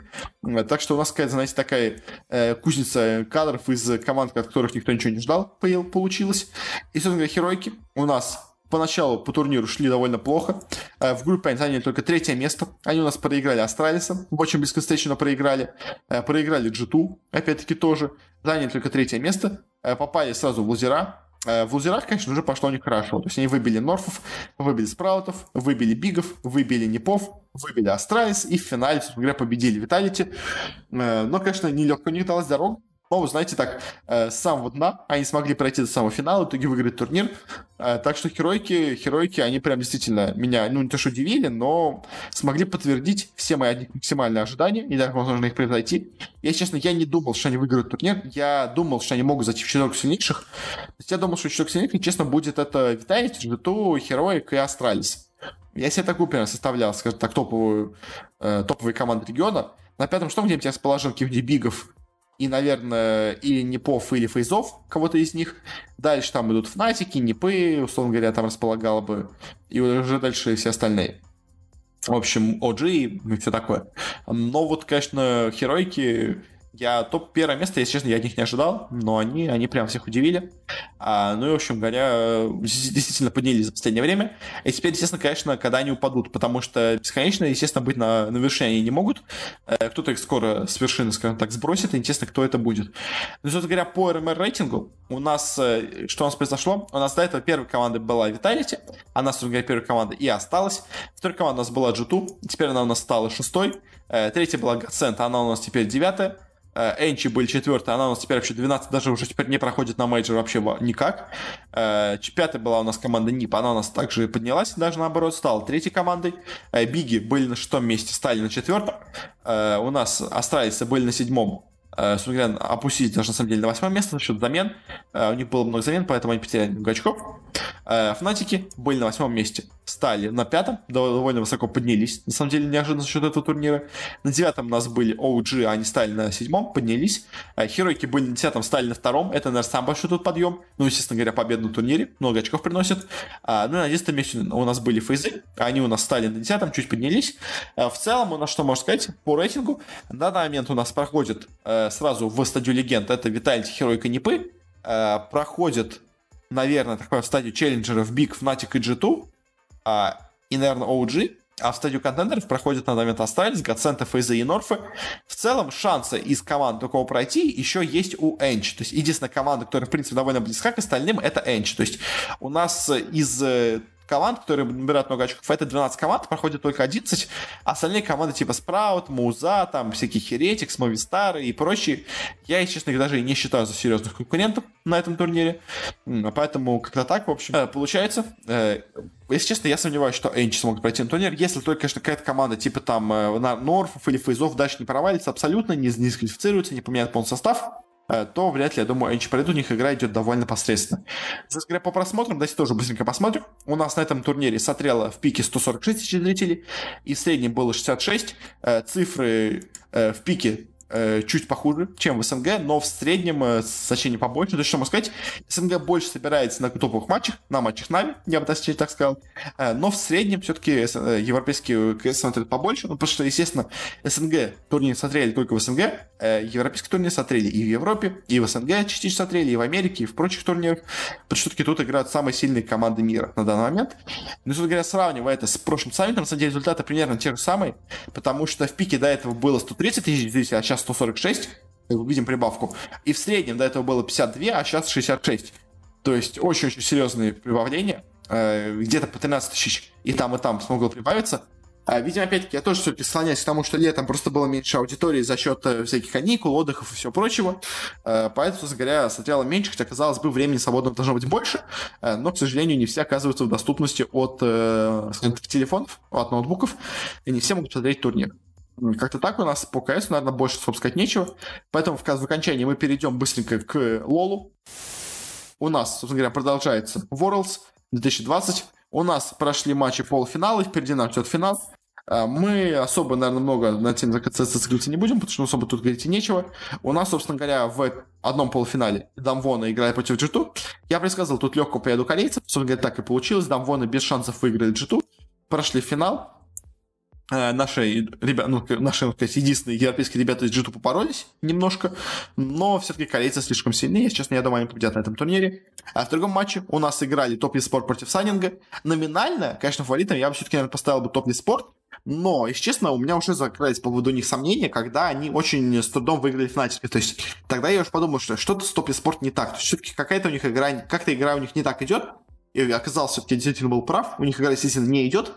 Э, так что у нас какая-то, знаете, такая э, кузница кадров из команд, от которых никто ничего не ждал, получилось. И, собственно говоря, Херойки у нас поначалу по турниру шли довольно плохо. Э, в группе они заняли только третье место. Они у нас проиграли Астралисом, очень близкостечно проиграли. Э, проиграли G2, опять-таки тоже. Заняли только третье место. Попали сразу в лузера. В лузерах, конечно, уже пошло у них хорошо. То есть они выбили Норфов, выбили Sprout ов, выбили BIG ов, выбили NIP ов, выбили Astralis и в финале, собственно говоря, победили Vitality. Э, но, конечно, нелегко не далась дорога. Но, вы знаете, так, э, с самого дна они смогли пройти до самого финала, в итоге выиграть турнир. Э, так что Heroic и, Heroic и, они прям действительно меня, ну, не то что удивили, но смогли подтвердить все мои максимальные ожидания, и даже, возможно, их превзойти. Я, честно, я не думал, что они выиграют турнир. Я думал, что они могут зайти в четверку сильнейших. То есть я думал, что четверка сильнейших, честно, будет это Vitality, G2, Heroic и Astralis. Я себе такую прям составлял, скажем так, топовую, э, топовые команды региона. На пятом что где-нибудь я расположил каких-нибудь бигов и, наверное, или Непов, или Фейзов, кого-то из них. Дальше там идут Фнатики, Непы, условно говоря, там располагал бы. И уже дальше все остальные. В общем, OG и все такое. Но вот, конечно, Херойки я топ первое место, если честно, я от них не ожидал, но они, они прям всех удивили. А, ну и, в общем говоря, действительно поднялись за последнее время. И теперь, естественно, конечно, когда они упадут, потому что бесконечно, естественно, быть на, на вершине они не могут. Э, кто-то их скоро с вершины, скажем так, сбросит, и интересно, кто это будет. Ну, собственно говоря, по РМР рейтингу у нас, э, что у нас произошло? У нас до этого первая команда была Vitality, она, собственно говоря, первая команда и осталась. Вторая команда у нас была G2, теперь она у нас стала шестой. Э, третья была Godsend, она у нас теперь девятая. Э, ENCE были четвертая, она у нас теперь вообще 12, даже уже теперь не проходит на major вообще никак. Э, пятая была у нас команда NIP, она у нас также поднялась, даже наоборот, стала третьей командой. Э, BIG и были на шестом месте, стали на четвертом. У нас Astralis ы были на седьмом, говоря, опустились даже на самом деле на восьмое место за счет замен. У них было много замен, поэтому они потеряли много очков. Fnatic и были на восьмом месте. Стали на пятом, довольно высоко поднялись. На самом деле, неожиданно за счет этого турнира. На девятом у нас были OG, они стали на седьмом, поднялись. Херойки были на десятом, стали на втором. Это, наверное, самый большой тут подъем. Ну, естественно говоря, победа на турнире. Много очков приносят. Ну, на десятом месте у нас были фейзы. Они у нас стали на десятом, чуть поднялись. В целом, у нас что можно сказать по рейтингу? На данный момент у нас проходит сразу в стадию легенд. Это Виталити, Херойка, Нипы. Проходит наверное, такое в стадию челленджеров Big, Fnatic и G2, а, и, наверное, OG, а в стадию contender ов проходят на момент Astralis, GODSENT а, FaZe а и North ы. В целом, шансы из команд такого пройти еще есть у ENCE. То есть, единственная команда, которая, в принципе, довольно близка к остальным, это ENCE. То есть, у нас из э, команд, которые набирают много очков. Это 12 команд, проходит только 11. А остальные команды типа Sprout, Mouz а, там всякие Heretics, Movistar ы и прочие, я, если честно, их даже не считаю за серьезных конкурентов на этом турнире. Поэтому как-то так, в общем, э, получается. Э, если честно, я сомневаюсь, что Энчи смогут пройти на турнир. Если только, конечно, какая-то команда типа там э, Норфов или Фейзов дальше не провалится абсолютно, не дисквалифицируется, не поменяет полный состав, то вряд ли, я думаю, Энчи пройдут, у них игра идет довольно посредственно. Кстати говоря, по просмотрам, давайте тоже быстренько посмотрим. У нас на этом турнире смотрело в пике 146 тысяч зрителей, и в среднем было 66. Э, цифры э, в пике э, чуть похуже, чем в СНГ, но в среднем э, значение побольше. То есть, что можно сказать, СНГ больше собирается на топовых матчах, на матчах Нави, я бы даже так сказал, э, но в среднем все-таки э, европейские КС смотрят побольше, ну, потому что, естественно, СНГ турнир смотрели только в СНГ, э, европейский турнир смотрели и в Европе, и в СНГ частично смотрели, и в Америке, и в прочих турнирах, потому что все-таки тут играют самые сильные команды мира на данный момент. Но, собственно говоря, сравнивая это с прошлым саммитом, на самом деле результаты примерно те же самые, потому что в пике до этого было 130 тысяч зрителей, а сейчас 146, видим прибавку. И в среднем до этого было 52, а сейчас 66. То есть очень-очень серьезные прибавления. Э, где-то по 13 тысяч и там, и там смогло прибавиться. А, видимо, опять-таки, я тоже все-таки склоняюсь к тому, что летом просто было меньше аудитории за счет э, всяких каникул, отдыхов и всего прочего. Э, поэтому, собственно говоря, смотрела меньше, хотя, казалось бы, времени свободного должно быть больше. Но, к сожалению, не все оказываются в доступности от телефонов, от ноутбуков, и не все могут посмотреть турнир. Как-то так у нас по КС, наверное, больше, собственно, сказать, нечего. Поэтому в, в окончании мы перейдем быстренько к Лолу. У нас, собственно говоря, продолжается Worlds 2020. У нас прошли матчи полуфинала, впереди нас ждет финал. А, мы особо, наверное, много на тем зациклиться не будем, потому что особо тут говорить и нечего. У нас, собственно говоря, в одном полуфинале Дамвона играет против G2. Я предсказал тут легкую победу корейцев. Собственно говоря, так и получилось. Дамвона без шансов выиграли G2. Прошли финал. Э, наши ребята, ну, наши, так сказать, единственные европейские ребята из g попоролись немножко, но все-таки корейцы слишком сильные, если честно, я думаю, они победят на этом турнире. А в другом матче у нас играли топ спорт против Саннинга. Номинально, конечно, фаворитом я бы все-таки, наверное, поставил бы топ спорт, но, если честно, у меня уже закрылись по поводу них сомнения, когда они очень с трудом выиграли Фнатика. То есть, тогда я уже подумал, что что-то с топ спорт не так. То есть, все-таки какая-то у них игра, как-то игра у них не так идет, и оказался все-таки действительно был прав, у них игра действительно не идет.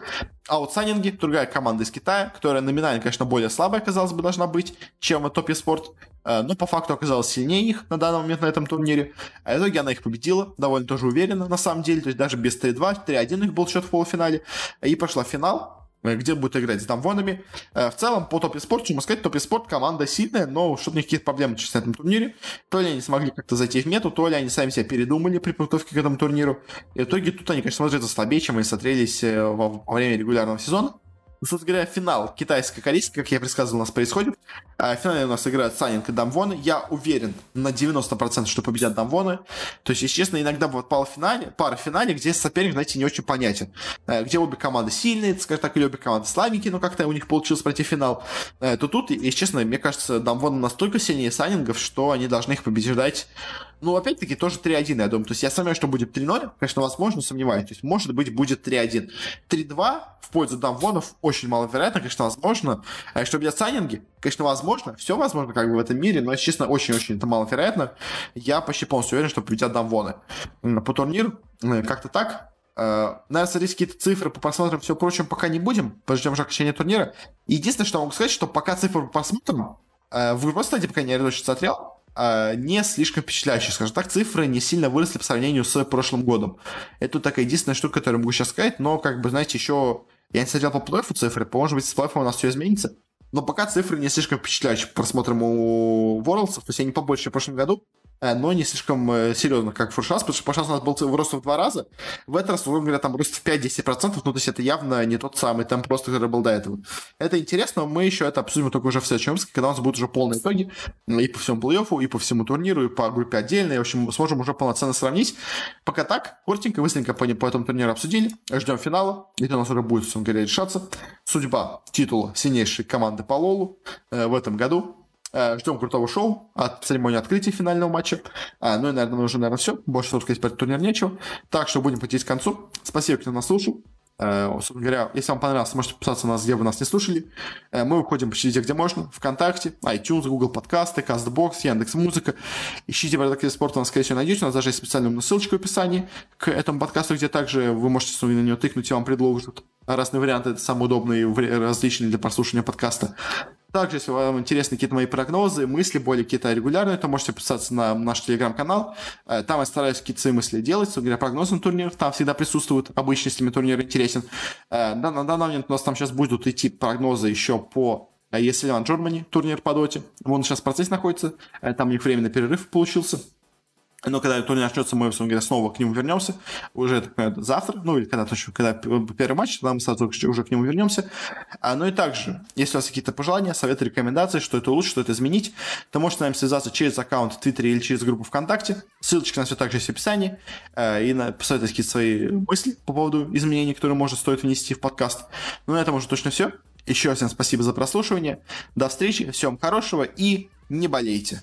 А вот Санинги, другая команда из Китая, которая номинально, конечно, более слабая, казалось бы, должна быть, чем Топи Спорт, э, но по факту оказалась сильнее их на данный момент на этом турнире. А в итоге она их победила, довольно тоже уверенно, на самом деле, то есть даже без 3-2, 3-1 их был счет в полуфинале, и пошла в финал, где будет играть с Дамвонами. Э, в целом, по топ спорт можно сказать, топ спорт команда сильная, но что-то какие-то проблемы сейчас на этом турнире. То ли они смогли как-то зайти в мету, то ли они сами себя передумали при подготовке к этому турниру. И в итоге тут они, конечно, смотрятся слабее, чем они смотрелись э, во время регулярного сезона. Ну, собственно говоря, финал китайско-корейский, как я предсказывал, у нас происходит. А в финале у нас играют Санинг и Дамвоны. Я уверен на 90%, что победят Дамвоны. То есть, если честно, иногда бывает полуфинале, пара в финале, где соперник, знаете, не очень понятен. Э, где обе команды сильные, скажем так, или обе команды слабенькие, но как-то у них получилось пройти финал. Э, то тут, если честно, мне кажется, Дамвоны настолько сильнее Санингов, что они должны их побеждать ну, опять-таки, тоже 3-1, я думаю. То есть я сомневаюсь, что будет 3-0. Конечно, возможно, сомневаюсь. То есть, может быть, будет 3-1. 3-2 в пользу Дамвонов очень маловероятно, конечно, возможно. А что бьет Санинги, конечно, возможно. Все возможно, как бы в этом мире, но, если честно, очень-очень это маловероятно. Я почти полностью уверен, что победят Дамвоны. По турниру э, как-то так. Uh, наверное, смотреть какие-то цифры по просмотрам, все прочим, пока не будем. Подождем уже окончания турнира. Единственное, что могу сказать, что пока цифры по просмотрам, uh, в игровой стадии, пока не очень смотрел, не слишком впечатляющие. Скажем так, цифры не сильно выросли по сравнению с прошлым годом. Это такая единственная штука, которую могу сейчас сказать, но, как бы, знаете, еще я не смотрел по плей цифры, может быть, с плей у нас все изменится. Но пока цифры не слишком впечатляющие по просмотрам у Worlds, то есть они побольше в прошлом году. Э, но не слишком э, серьезно, как раз, потому что раз у нас был рост в два раза, в этот раз, условно говоря, там рост в 5-10%, ну, то есть это явно не тот самый темп просто, который был до этого. Это интересно, мы еще это обсудим только уже в следующем выпуске, когда у нас будут уже полные итоги и по всему плей-оффу, и по всему турниру, и по группе отдельно, и, в общем, сможем уже полноценно сравнить. Пока так, коротенько, быстренько по, по этому турниру обсудили, ждем финала, где у нас уже будет, собственно говоря, решаться судьба титула сильнейшей команды по Лолу э, в этом году. Э, ждем крутого шоу от церемонии открытия финального матча. А, ну и, наверное, уже, наверное, все. Больше тут сказать про этот турнир нечего. Так что будем подходить к концу. Спасибо, кто нас слушал. Э, собственно говоря, если вам понравилось, можете подписаться на нас, где вы нас не слушали. Э, мы выходим почти где можно. Вконтакте, iTunes, Google подкасты, CastBox, Яндекс Музыка. Ищите «Бардак спорта», у нас, скорее всего, найдете. У нас даже есть специальная ссылочка в описании к этому подкасту, где также вы можете на нее тыкнуть, и вам предложат разные варианты. Это самые удобные различные для прослушивания подкаста. Также, если вам интересны какие-то мои прогнозы, мысли более какие-то регулярные, то можете подписаться на наш телеграм-канал. Э, там я стараюсь какие-то свои мысли делать, говоря, прогнозы на турнир. Там всегда присутствуют, обычно, если мне турнир интересен. Э, на данный момент у нас там сейчас будут идти прогнозы еще по ESL Germany, турнир по доте. Он сейчас в процессе находится. Э, там у них временный перерыв получился. Но когда турнир начнется, мы, говоря, снова к нему вернемся. Уже, так завтра, ну или когда точно, когда первый матч, тогда мы сразу уже к нему вернемся. А, ну и также, если у вас какие-то пожелания, советы, рекомендации, что это лучше, что это изменить, то можете с нами связаться через аккаунт в Твиттере или через группу ВКонтакте. Ссылочка на все также есть в описании. А, и на, посоветовать какие-то свои мысли по поводу изменений, которые может стоит внести в подкаст. Ну на этом уже точно все. Еще всем спасибо за прослушивание. До встречи, всем хорошего и не болейте.